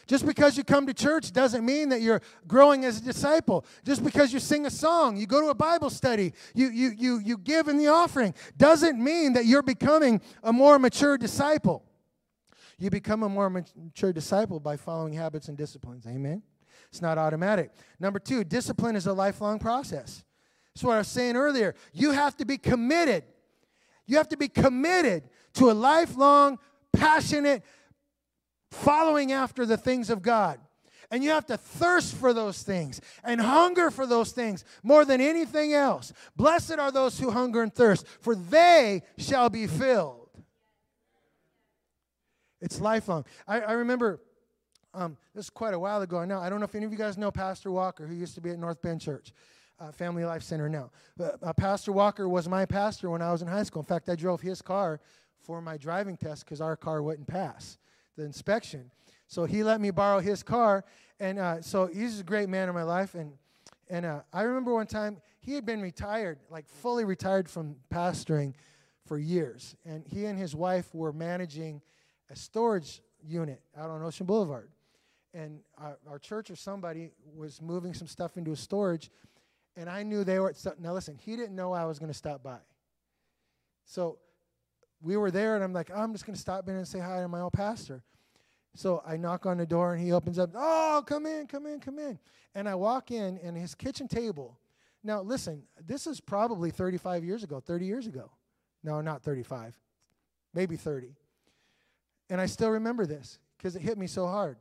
Just because you come to church doesn't mean that you're growing as a disciple. Just because you sing a song, you go to a Bible study, you, you, you, you give in the offering, doesn't mean that you're becoming a more mature disciple. You become a more mature disciple by following habits and disciplines. Amen? It's not automatic. Number two, discipline is a lifelong process. That's what I was saying earlier. You have to be committed. You have to be committed to a lifelong, passionate following after the things of God. And you have to thirst for those things and hunger for those things more than anything else. Blessed are those who hunger and thirst, for they shall be filled. It's lifelong. I, I remember um, this is quite a while ago now. I don't know if any of you guys know Pastor Walker, who used to be at North Bend Church, uh, Family Life Center now. But uh, Pastor Walker was my pastor when I was in high school. In fact, I drove his car for my driving test because our car wouldn't pass the inspection. So he let me borrow his car, and uh, so he's a great man in my life. And and uh, I remember one time he had been retired, like fully retired from pastoring, for years, and he and his wife were managing a storage unit out on Ocean Boulevard. And our, our church or somebody was moving some stuff into a storage, and I knew they were. Now listen, he didn't know I was going to stop by. So we were there, and I'm like, I'm just going to stop in and say hi to my old pastor. So I knock on the door, and he opens up. Oh, come in, come in, come in. And I walk in, and his kitchen table. Now, listen, this is probably 35 years ago, 30 years ago. No, not 35, maybe 30. And I still remember this because it hit me so hard.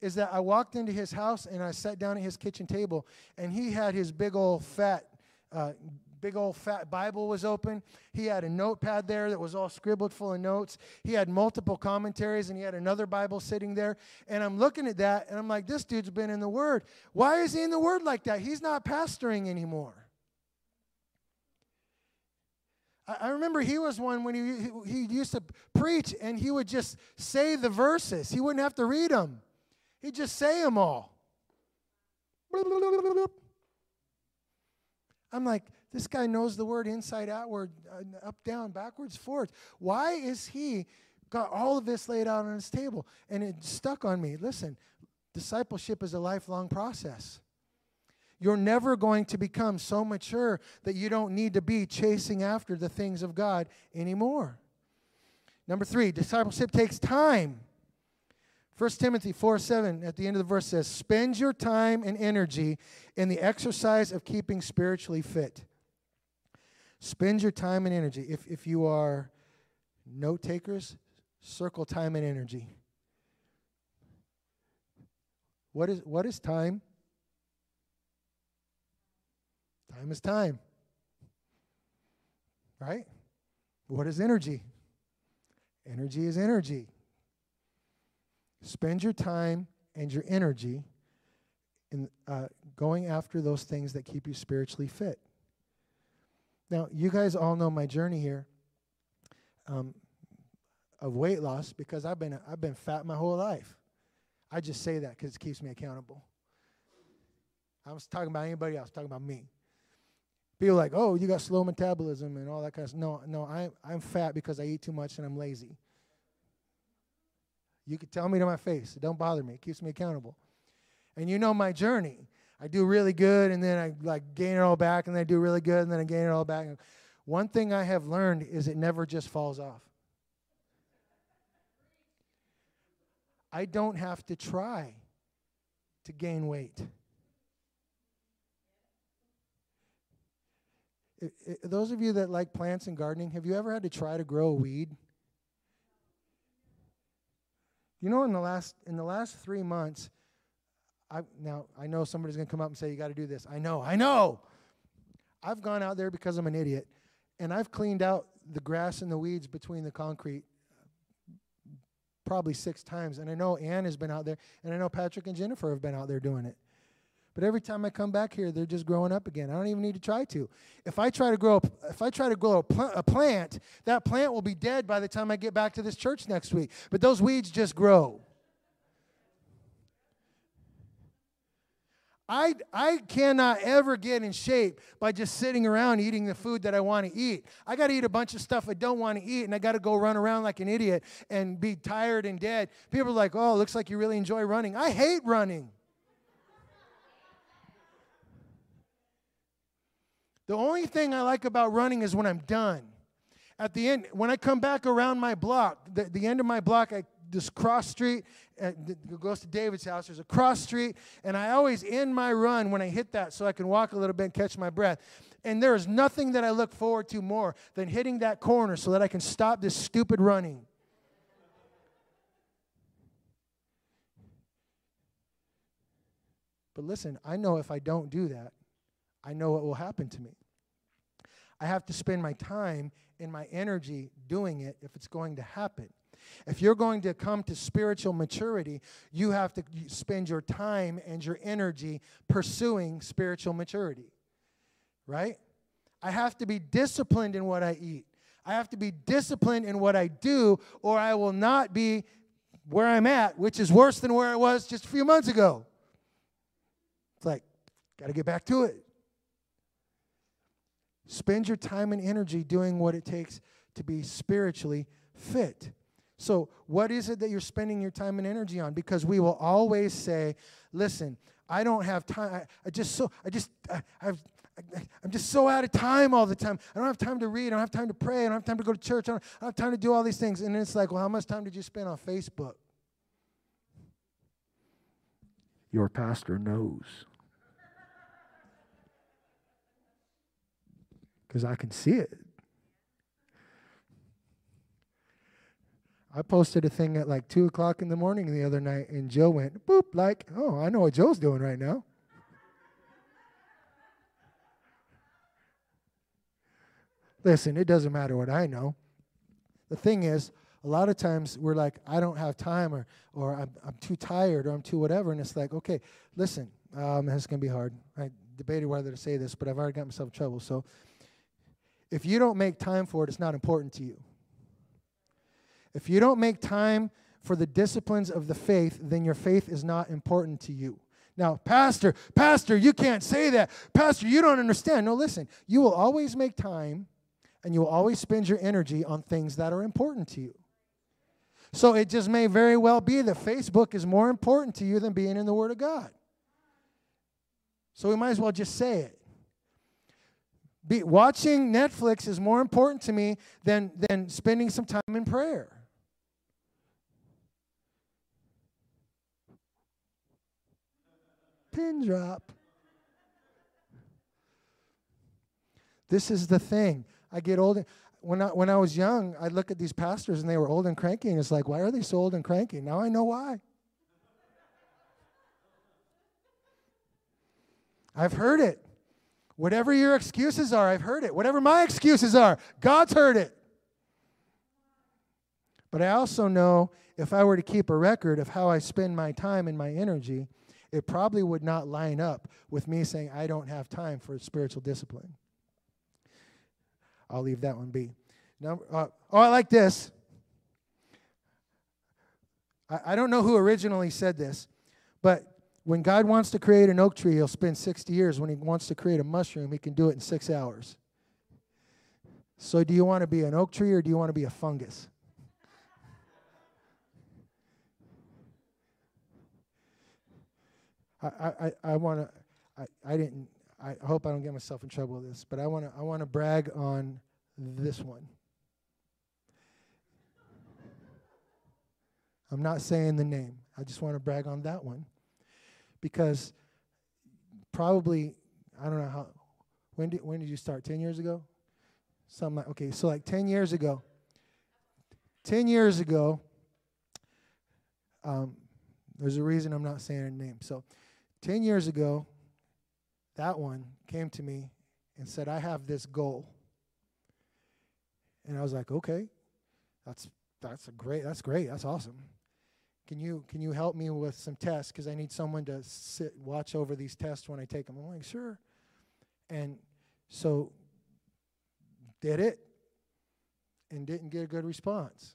Is that I walked into his house and I sat down at his kitchen table, and he had his big old fat uh, big old fat Bible was open. He had a notepad there that was all scribbled full of notes. He had multiple commentaries and he had another Bible sitting there. And I'm looking at that and I'm like, this dude's been in the Word. Why is he in the Word like that? He's not pastoring anymore. I remember he was one when he, he used to preach and he would just say the verses. He wouldn't have to read them, he'd just say them all. I'm like, this guy knows the word inside, outward, uh, up, down, backwards, forwards. Why is he got all of this laid out on his table? And it stuck on me. Listen, discipleship is a lifelong process. You're never going to become so mature that you don't need to be chasing after the things of God anymore. Number three, discipleship takes time. 1 Timothy 4 7 at the end of the verse says, Spend your time and energy in the exercise of keeping spiritually fit. Spend your time and energy. If, if you are note takers, circle time and energy. What is, what is time? Time is time. Right? What is energy? Energy is energy. Spend your time and your energy in uh, going after those things that keep you spiritually fit. Now, you guys all know my journey here um, of weight loss because I've been I've been fat my whole life. I just say that because it keeps me accountable. I was talking about anybody else, talking about me. People like, oh, you got slow metabolism and all that kind of stuff. No, no, I, I'm fat because I eat too much and I'm lazy. You can tell me to my face. Don't bother me. It keeps me accountable. And you know my journey. I do really good and then I like gain it all back and then I do really good and then I gain it all back. One thing I have learned is it never just falls off. I don't have to try to gain weight. It, it, those of you that like plants and gardening, have you ever had to try to grow a weed? You know, in the last in the last three months, I now I know somebody's gonna come up and say you got to do this. I know, I know. I've gone out there because I'm an idiot, and I've cleaned out the grass and the weeds between the concrete probably six times. And I know Ann has been out there, and I know Patrick and Jennifer have been out there doing it. But every time I come back here, they're just growing up again. I don't even need to try to. If I try to grow, if I try to grow a, pl- a plant, that plant will be dead by the time I get back to this church next week. But those weeds just grow. I, I cannot ever get in shape by just sitting around eating the food that I want to eat. I got to eat a bunch of stuff I don't want to eat, and I got to go run around like an idiot and be tired and dead. People are like, oh, looks like you really enjoy running. I hate running. The only thing I like about running is when I'm done. At the end, when I come back around my block, the, the end of my block, I this cross street uh, goes to David's house. There's a cross street, and I always end my run when I hit that so I can walk a little bit and catch my breath. And there is nothing that I look forward to more than hitting that corner so that I can stop this stupid running. But listen, I know if I don't do that, I know what will happen to me. I have to spend my time and my energy doing it if it's going to happen. If you're going to come to spiritual maturity, you have to spend your time and your energy pursuing spiritual maturity. Right? I have to be disciplined in what I eat. I have to be disciplined in what I do, or I will not be where I'm at, which is worse than where I was just a few months ago. It's like, got to get back to it. Spend your time and energy doing what it takes to be spiritually fit. So, what is it that you're spending your time and energy on? Because we will always say, "Listen, I don't have time. I, I just so I just I, I've I'm just so out of time all the time. I don't have time to read. I don't have time to pray. I don't have time to go to church. I don't, I don't have time to do all these things. And it's like, well, how much time did you spend on Facebook? Your pastor knows. Because I can see it. I posted a thing at like 2 o'clock in the morning the other night, and Joe went, boop, like, oh, I know what Joe's doing right now. Listen, it doesn't matter what I know. The thing is, a lot of times we're like, I don't have time, or, or I'm, I'm too tired, or I'm too whatever. And it's like, okay, listen, um, it's going to be hard. I debated whether to say this, but I've already got myself in trouble. So if you don't make time for it, it's not important to you. If you don't make time for the disciplines of the faith, then your faith is not important to you. Now, Pastor, Pastor, you can't say that. Pastor, you don't understand. No, listen, you will always make time and you will always spend your energy on things that are important to you. So it just may very well be that Facebook is more important to you than being in the Word of God. So we might as well just say it. Be, watching Netflix is more important to me than, than spending some time in prayer. Pin drop. This is the thing. I get old. When I, when I was young, I'd look at these pastors and they were old and cranky, and it's like, why are they so old and cranky? Now I know why. I've heard it. Whatever your excuses are, I've heard it. Whatever my excuses are, God's heard it. But I also know if I were to keep a record of how I spend my time and my energy, it probably would not line up with me saying, I don't have time for spiritual discipline. I'll leave that one be. Uh, oh, I like this. I, I don't know who originally said this, but when God wants to create an oak tree, he'll spend 60 years. When he wants to create a mushroom, he can do it in six hours. So, do you want to be an oak tree or do you want to be a fungus? I, I, I want to, I, I didn't, I hope I don't get myself in trouble with this, but I want to, I want to brag on this one. I'm not saying the name. I just want to brag on that one because probably I don't know how when did when did you start? 10 years ago? Something like okay, so like 10 years ago. 10 years ago um, there's a reason I'm not saying her name. So 10 years ago that one came to me and said, I have this goal. And I was like, okay, that's that's a great, that's great, that's awesome. Can you can you help me with some tests? Because I need someone to sit watch over these tests when I take them. I'm like, sure. And so did it and didn't get a good response.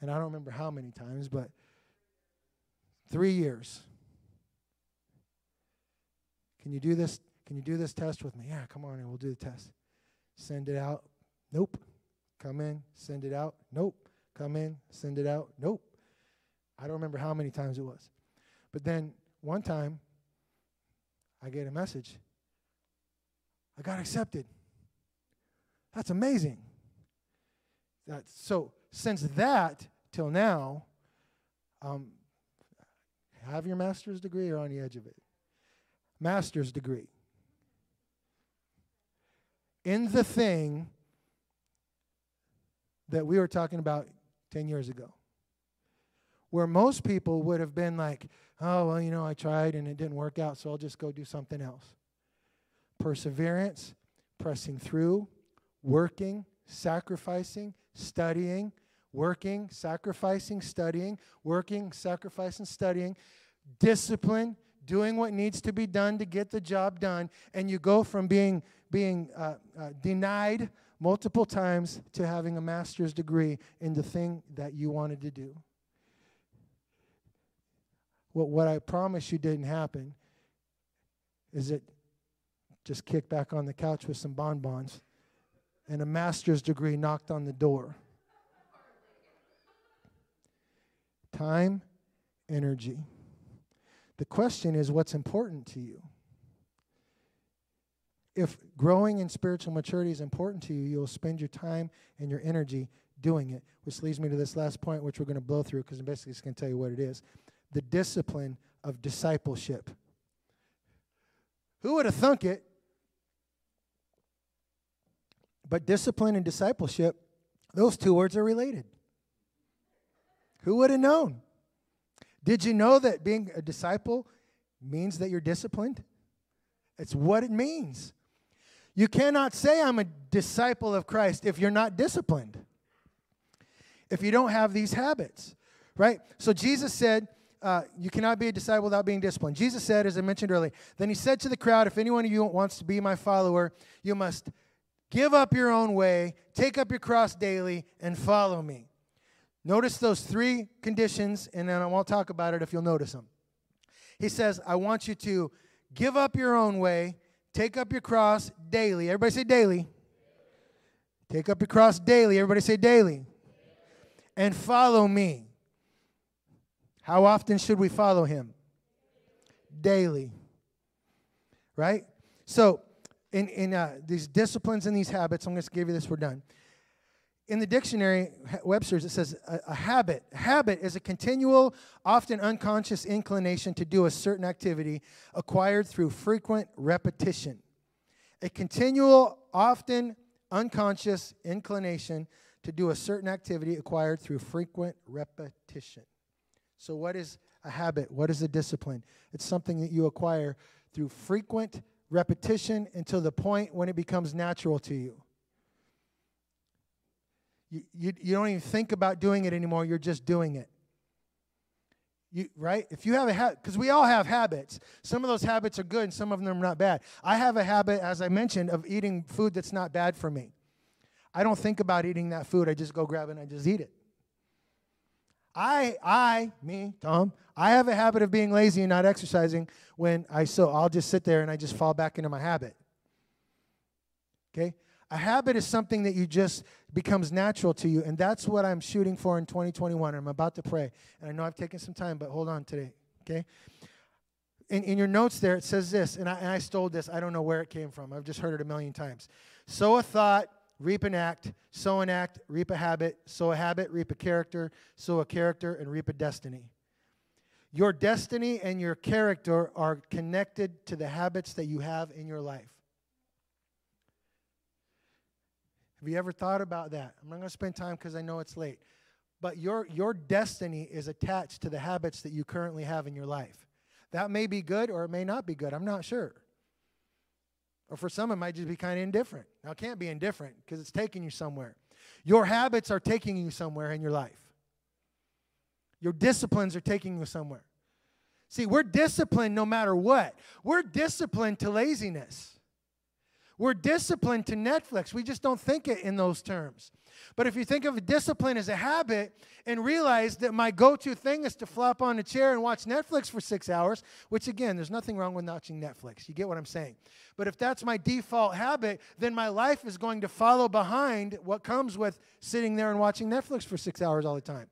And I don't remember how many times, but three years. Can you do this? Can you do this test with me? Yeah, come on and we'll do the test. Send it out. Nope. Come in, send it out. Nope. Come in, send it out. Nope. I don't remember how many times it was. But then one time, I get a message. I got accepted. That's amazing. That, so since that till now, um, have your master's degree or on the edge of it? Master's degree. In the thing that we were talking about 10 years ago. Where most people would have been like, oh, well, you know, I tried and it didn't work out, so I'll just go do something else. Perseverance, pressing through, working, sacrificing, studying, working, sacrificing, studying, working, sacrificing, studying, discipline, doing what needs to be done to get the job done, and you go from being being uh, uh, denied multiple times to having a master's degree in the thing that you wanted to do. What, what I promise you didn't happen is it just kicked back on the couch with some bonbons and a master's degree knocked on the door. Time, energy. The question is what's important to you? if growing in spiritual maturity is important to you, you'll spend your time and your energy doing it. Which leads me to this last point, which we're going to blow through because I'm basically it's going to tell you what it is the discipline of discipleship. Who would have thunk it? But discipline and discipleship, those two words are related. Who would have known? Did you know that being a disciple means that you're disciplined? It's what it means. You cannot say I'm a disciple of Christ if you're not disciplined, if you don't have these habits, right? So Jesus said, uh, You cannot be a disciple without being disciplined. Jesus said, as I mentioned earlier, then he said to the crowd, If anyone of you wants to be my follower, you must give up your own way, take up your cross daily, and follow me. Notice those three conditions, and then I won't talk about it if you'll notice them. He says, I want you to give up your own way, Take up your cross daily. Everybody say daily. Take up your cross daily. Everybody say daily. And follow me. How often should we follow him? Daily. Right? So, in, in uh, these disciplines and these habits, I'm going to give you this, we're done. In the dictionary, Webster's, it says a, a habit. Habit is a continual, often unconscious inclination to do a certain activity acquired through frequent repetition. A continual, often unconscious inclination to do a certain activity acquired through frequent repetition. So, what is a habit? What is a discipline? It's something that you acquire through frequent repetition until the point when it becomes natural to you. You, you, you don't even think about doing it anymore, you're just doing it. You, right? If you have a habit, because we all have habits. Some of those habits are good and some of them are not bad. I have a habit, as I mentioned, of eating food that's not bad for me. I don't think about eating that food. I just go grab it and I just eat it. I, I, me, Tom, I have a habit of being lazy and not exercising when I so I'll just sit there and I just fall back into my habit. Okay? A habit is something that you just becomes natural to you, and that's what I'm shooting for in 2021. I'm about to pray, and I know I've taken some time, but hold on today, okay? In, in your notes there, it says this, and I, and I stole this. I don't know where it came from. I've just heard it a million times. Sow a thought, reap an act, sow an act, reap a habit, sow a habit, reap a character, sow a character, and reap a destiny. Your destiny and your character are connected to the habits that you have in your life. Have you ever thought about that? I'm not going to spend time because I know it's late. But your, your destiny is attached to the habits that you currently have in your life. That may be good or it may not be good. I'm not sure. Or for some, it might just be kind of indifferent. Now, it can't be indifferent because it's taking you somewhere. Your habits are taking you somewhere in your life, your disciplines are taking you somewhere. See, we're disciplined no matter what, we're disciplined to laziness. We're disciplined to Netflix. We just don't think it in those terms. But if you think of discipline as a habit and realize that my go to thing is to flop on a chair and watch Netflix for six hours, which again, there's nothing wrong with watching Netflix. You get what I'm saying. But if that's my default habit, then my life is going to follow behind what comes with sitting there and watching Netflix for six hours all the time.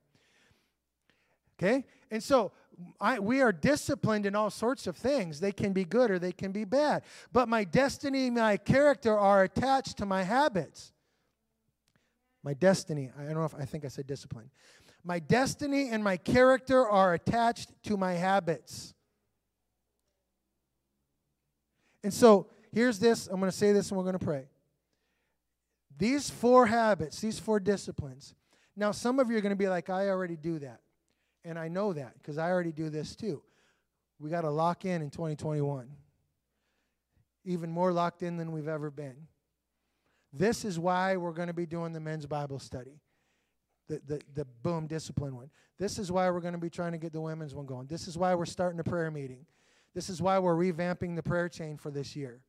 Okay? And so I, we are disciplined in all sorts of things. They can be good or they can be bad. But my destiny, my character are attached to my habits. My destiny, I don't know if I think I said discipline. My destiny and my character are attached to my habits. And so here's this I'm going to say this and we're going to pray. These four habits, these four disciplines. Now, some of you are going to be like, I already do that. And I know that because I already do this too. We got to lock in in 2021. Even more locked in than we've ever been. This is why we're going to be doing the men's Bible study, the, the, the boom discipline one. This is why we're going to be trying to get the women's one going. This is why we're starting a prayer meeting. This is why we're revamping the prayer chain for this year.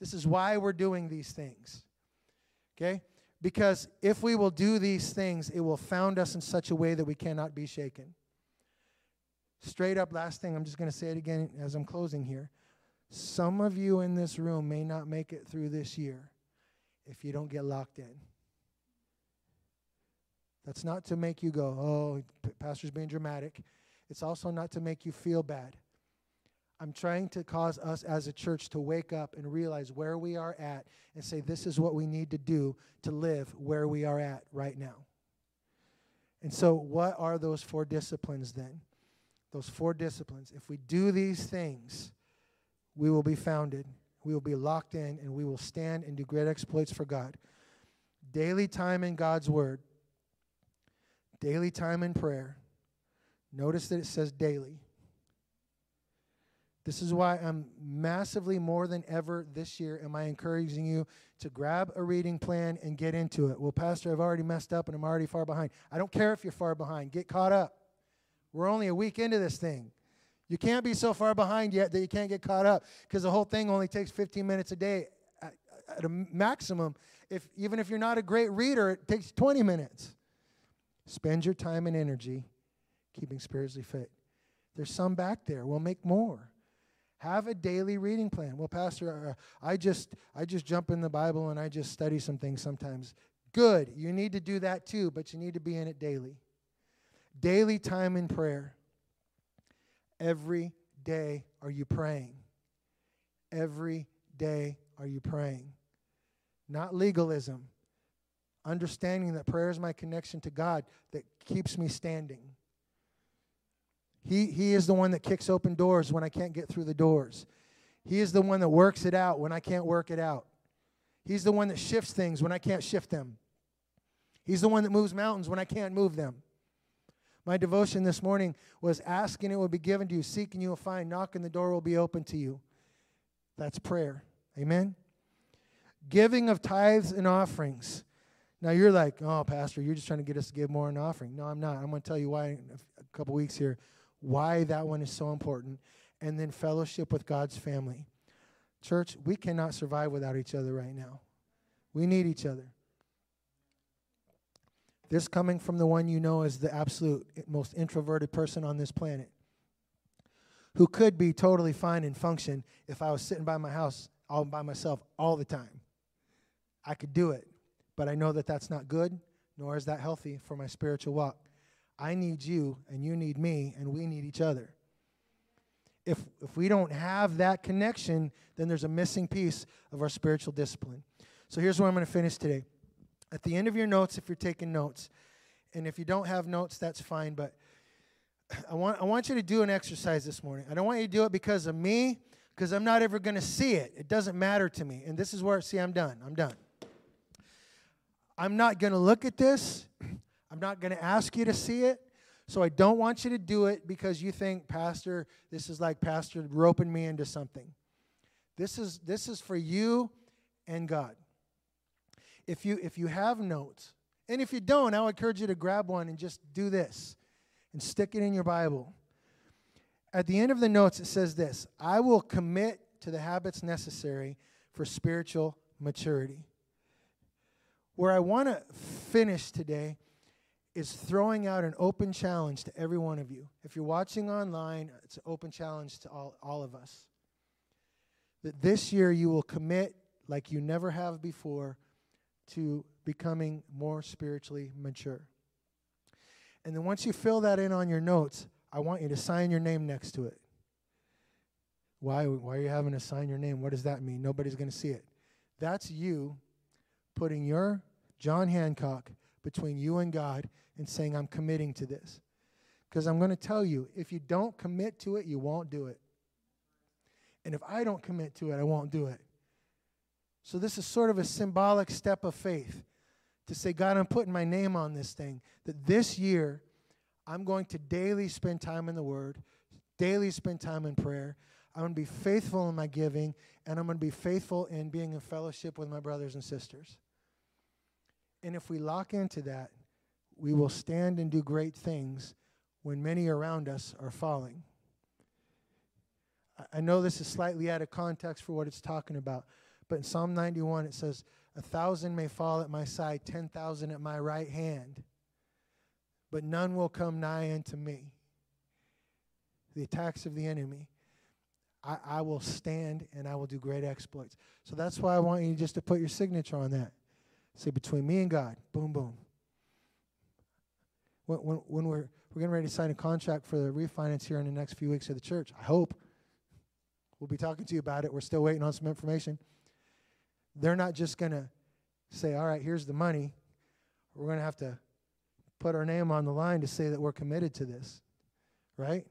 This is why we're doing these things. Okay? Because if we will do these things, it will found us in such a way that we cannot be shaken. Straight up, last thing, I'm just going to say it again as I'm closing here. Some of you in this room may not make it through this year if you don't get locked in. That's not to make you go, oh, pastor's being dramatic. It's also not to make you feel bad. I'm trying to cause us as a church to wake up and realize where we are at and say, this is what we need to do to live where we are at right now. And so, what are those four disciplines then? Those four disciplines, if we do these things, we will be founded, we will be locked in, and we will stand and do great exploits for God. Daily time in God's Word, daily time in prayer. Notice that it says daily. This is why I'm massively more than ever this year am I encouraging you to grab a reading plan and get into it. Well, Pastor, I've already messed up and I'm already far behind. I don't care if you're far behind. Get caught up. We're only a week into this thing. You can't be so far behind yet that you can't get caught up because the whole thing only takes 15 minutes a day at, at, a maximum. If even if you're not a great reader, it takes 20 minutes. Spend your time and energy keeping spiritually fit. There's some back there. We'll make more. Have a daily reading plan. Well, Pastor, uh, I just I just jump in the Bible and I just study some things sometimes. Good. You need to do that too, but you need to be in it daily. Daily time in prayer. Every day are you praying? Every day are you praying? Not legalism. Understanding that prayer is my connection to God that keeps me standing. He, he is the one that kicks open doors when I can't get through the doors. He is the one that works it out when I can't work it out. He's the one that shifts things when I can't shift them. He's the one that moves mountains when I can't move them. My devotion this morning was asking it will be given to you, seeking you will find, knocking the door will be open to you. That's prayer. Amen. Giving of tithes and offerings. Now you're like, oh, Pastor, you're just trying to get us to give more in offering. No, I'm not. I'm going to tell you why in a couple weeks here. why that one is so important, and then fellowship with God's family. Church, we cannot survive without each other right now. We need each other. This coming from the one you know as the absolute eh, most introverted person on this planet, who could be totally fine and function if I was sitting by my house all by myself all the time. I could do it, but I know that that's not good, nor is that healthy for my spiritual walk. I need you, and you need me, and we need each other. If, if we don't have that connection, then there's a missing piece of our spiritual discipline. So here's where I'm going to finish today. At the end of your notes, if you're taking notes, and if you don't have notes, that's fine, but I want, I want you to do an exercise this morning. I don't want you to do it because of me, because I'm not ever going to see it. It doesn't matter to me. And this is where, see, I'm done. I'm done. I'm not going to look at this. I'm not going to ask you to see it. So I don't want you to do it because you think, Pastor, this is like Pastor roping me into something. This is, this is for you and God if you if you have notes, and if you don't, I would encourage you to grab one and just do this and stick it in your Bible. At the end of the notes, it says this I will commit to the habits necessary for spiritual maturity. Where I want to finish today is throwing out an open challenge to every one of you. If you're watching online, it's an open challenge to all, all of us. That this year you will commit like you never have before to becoming more spiritually mature. And then once you fill that in on your notes, I want you to sign your name next to it. Why, why are you having to sign your name? What does that mean? Nobody's going to see it. That's you putting your John Hancock between you and God and saying, I'm committing to this. Because I'm going to tell you, if you don't commit to it, you won't do it. And if I don't commit to it, I won't do it. So, this is sort of a symbolic step of faith to say, God, I'm putting my name on this thing. That this year, I'm going to daily spend time in the Word, daily spend time in prayer. I'm going to be faithful in my giving, and I'm going to be faithful in being in fellowship with my brothers and sisters. And if we lock into that, we will stand and do great things when many around us are falling. I know this is slightly out of context for what it's talking about, but in Psalm 91, it says, A thousand may fall at my side, 10,000 at my right hand, but none will come nigh unto me. The attacks of the enemy. I, I will stand and I will do great exploits. So that's why I want you just to put your signature on that. Say, between me and God, boom, boom. When, when, when we're, we're getting ready to sign a contract for the refinance here in the next few weeks of the church, I hope. We'll be talking to you about it. We're still waiting on some information. They're not just going to say, all right, here's the money. We're going to have to put our name on the line to say that we're committed to this, right?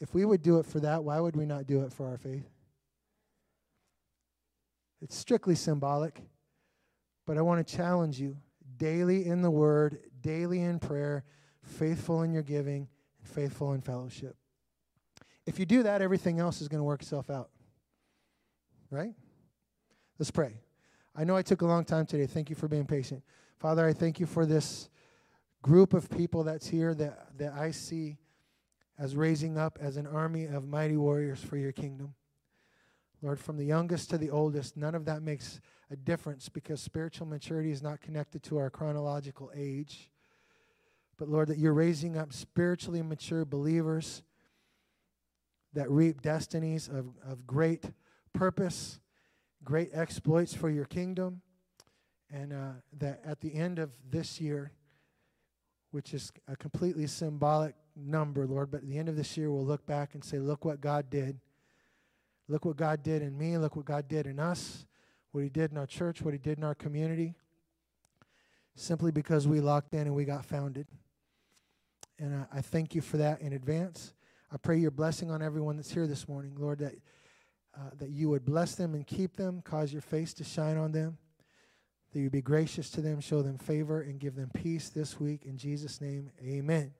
If we would do it for that, why would we not do it for our faith? It's strictly symbolic, but I want to challenge you daily in the Word, daily in prayer, faithful in your giving, and faithful in fellowship. If you do that, everything else is going to work itself out, right? Let's pray. I know I took a long time today. Thank you for being patient. Father, I thank you for this group of people that's here that, that I see as raising up as an army of mighty warriors for your kingdom. Lord, from the youngest to the oldest, none of that makes a difference because spiritual maturity is not connected to our chronological age. But Lord, that you're raising up spiritually mature believers that reap destinies of, of great purpose great exploits for your kingdom. And uh, that at the end of this year, which is a completely symbolic number, Lord, but at the end of this year, we'll look back and say, Look what God did. Look what God did in me. Look what God did in us. What He did in our church, what He did in our community. Simply because we locked in and we got founded. And I, I thank you for that in advance. I pray your blessing on everyone that's here this morning, Lord, that uh, that you would bless them and keep them, cause your face to shine on them, that you be gracious to them, show them favor, and give them peace this week. In Jesus' name, amen.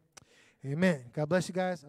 Amen. God bless you guys.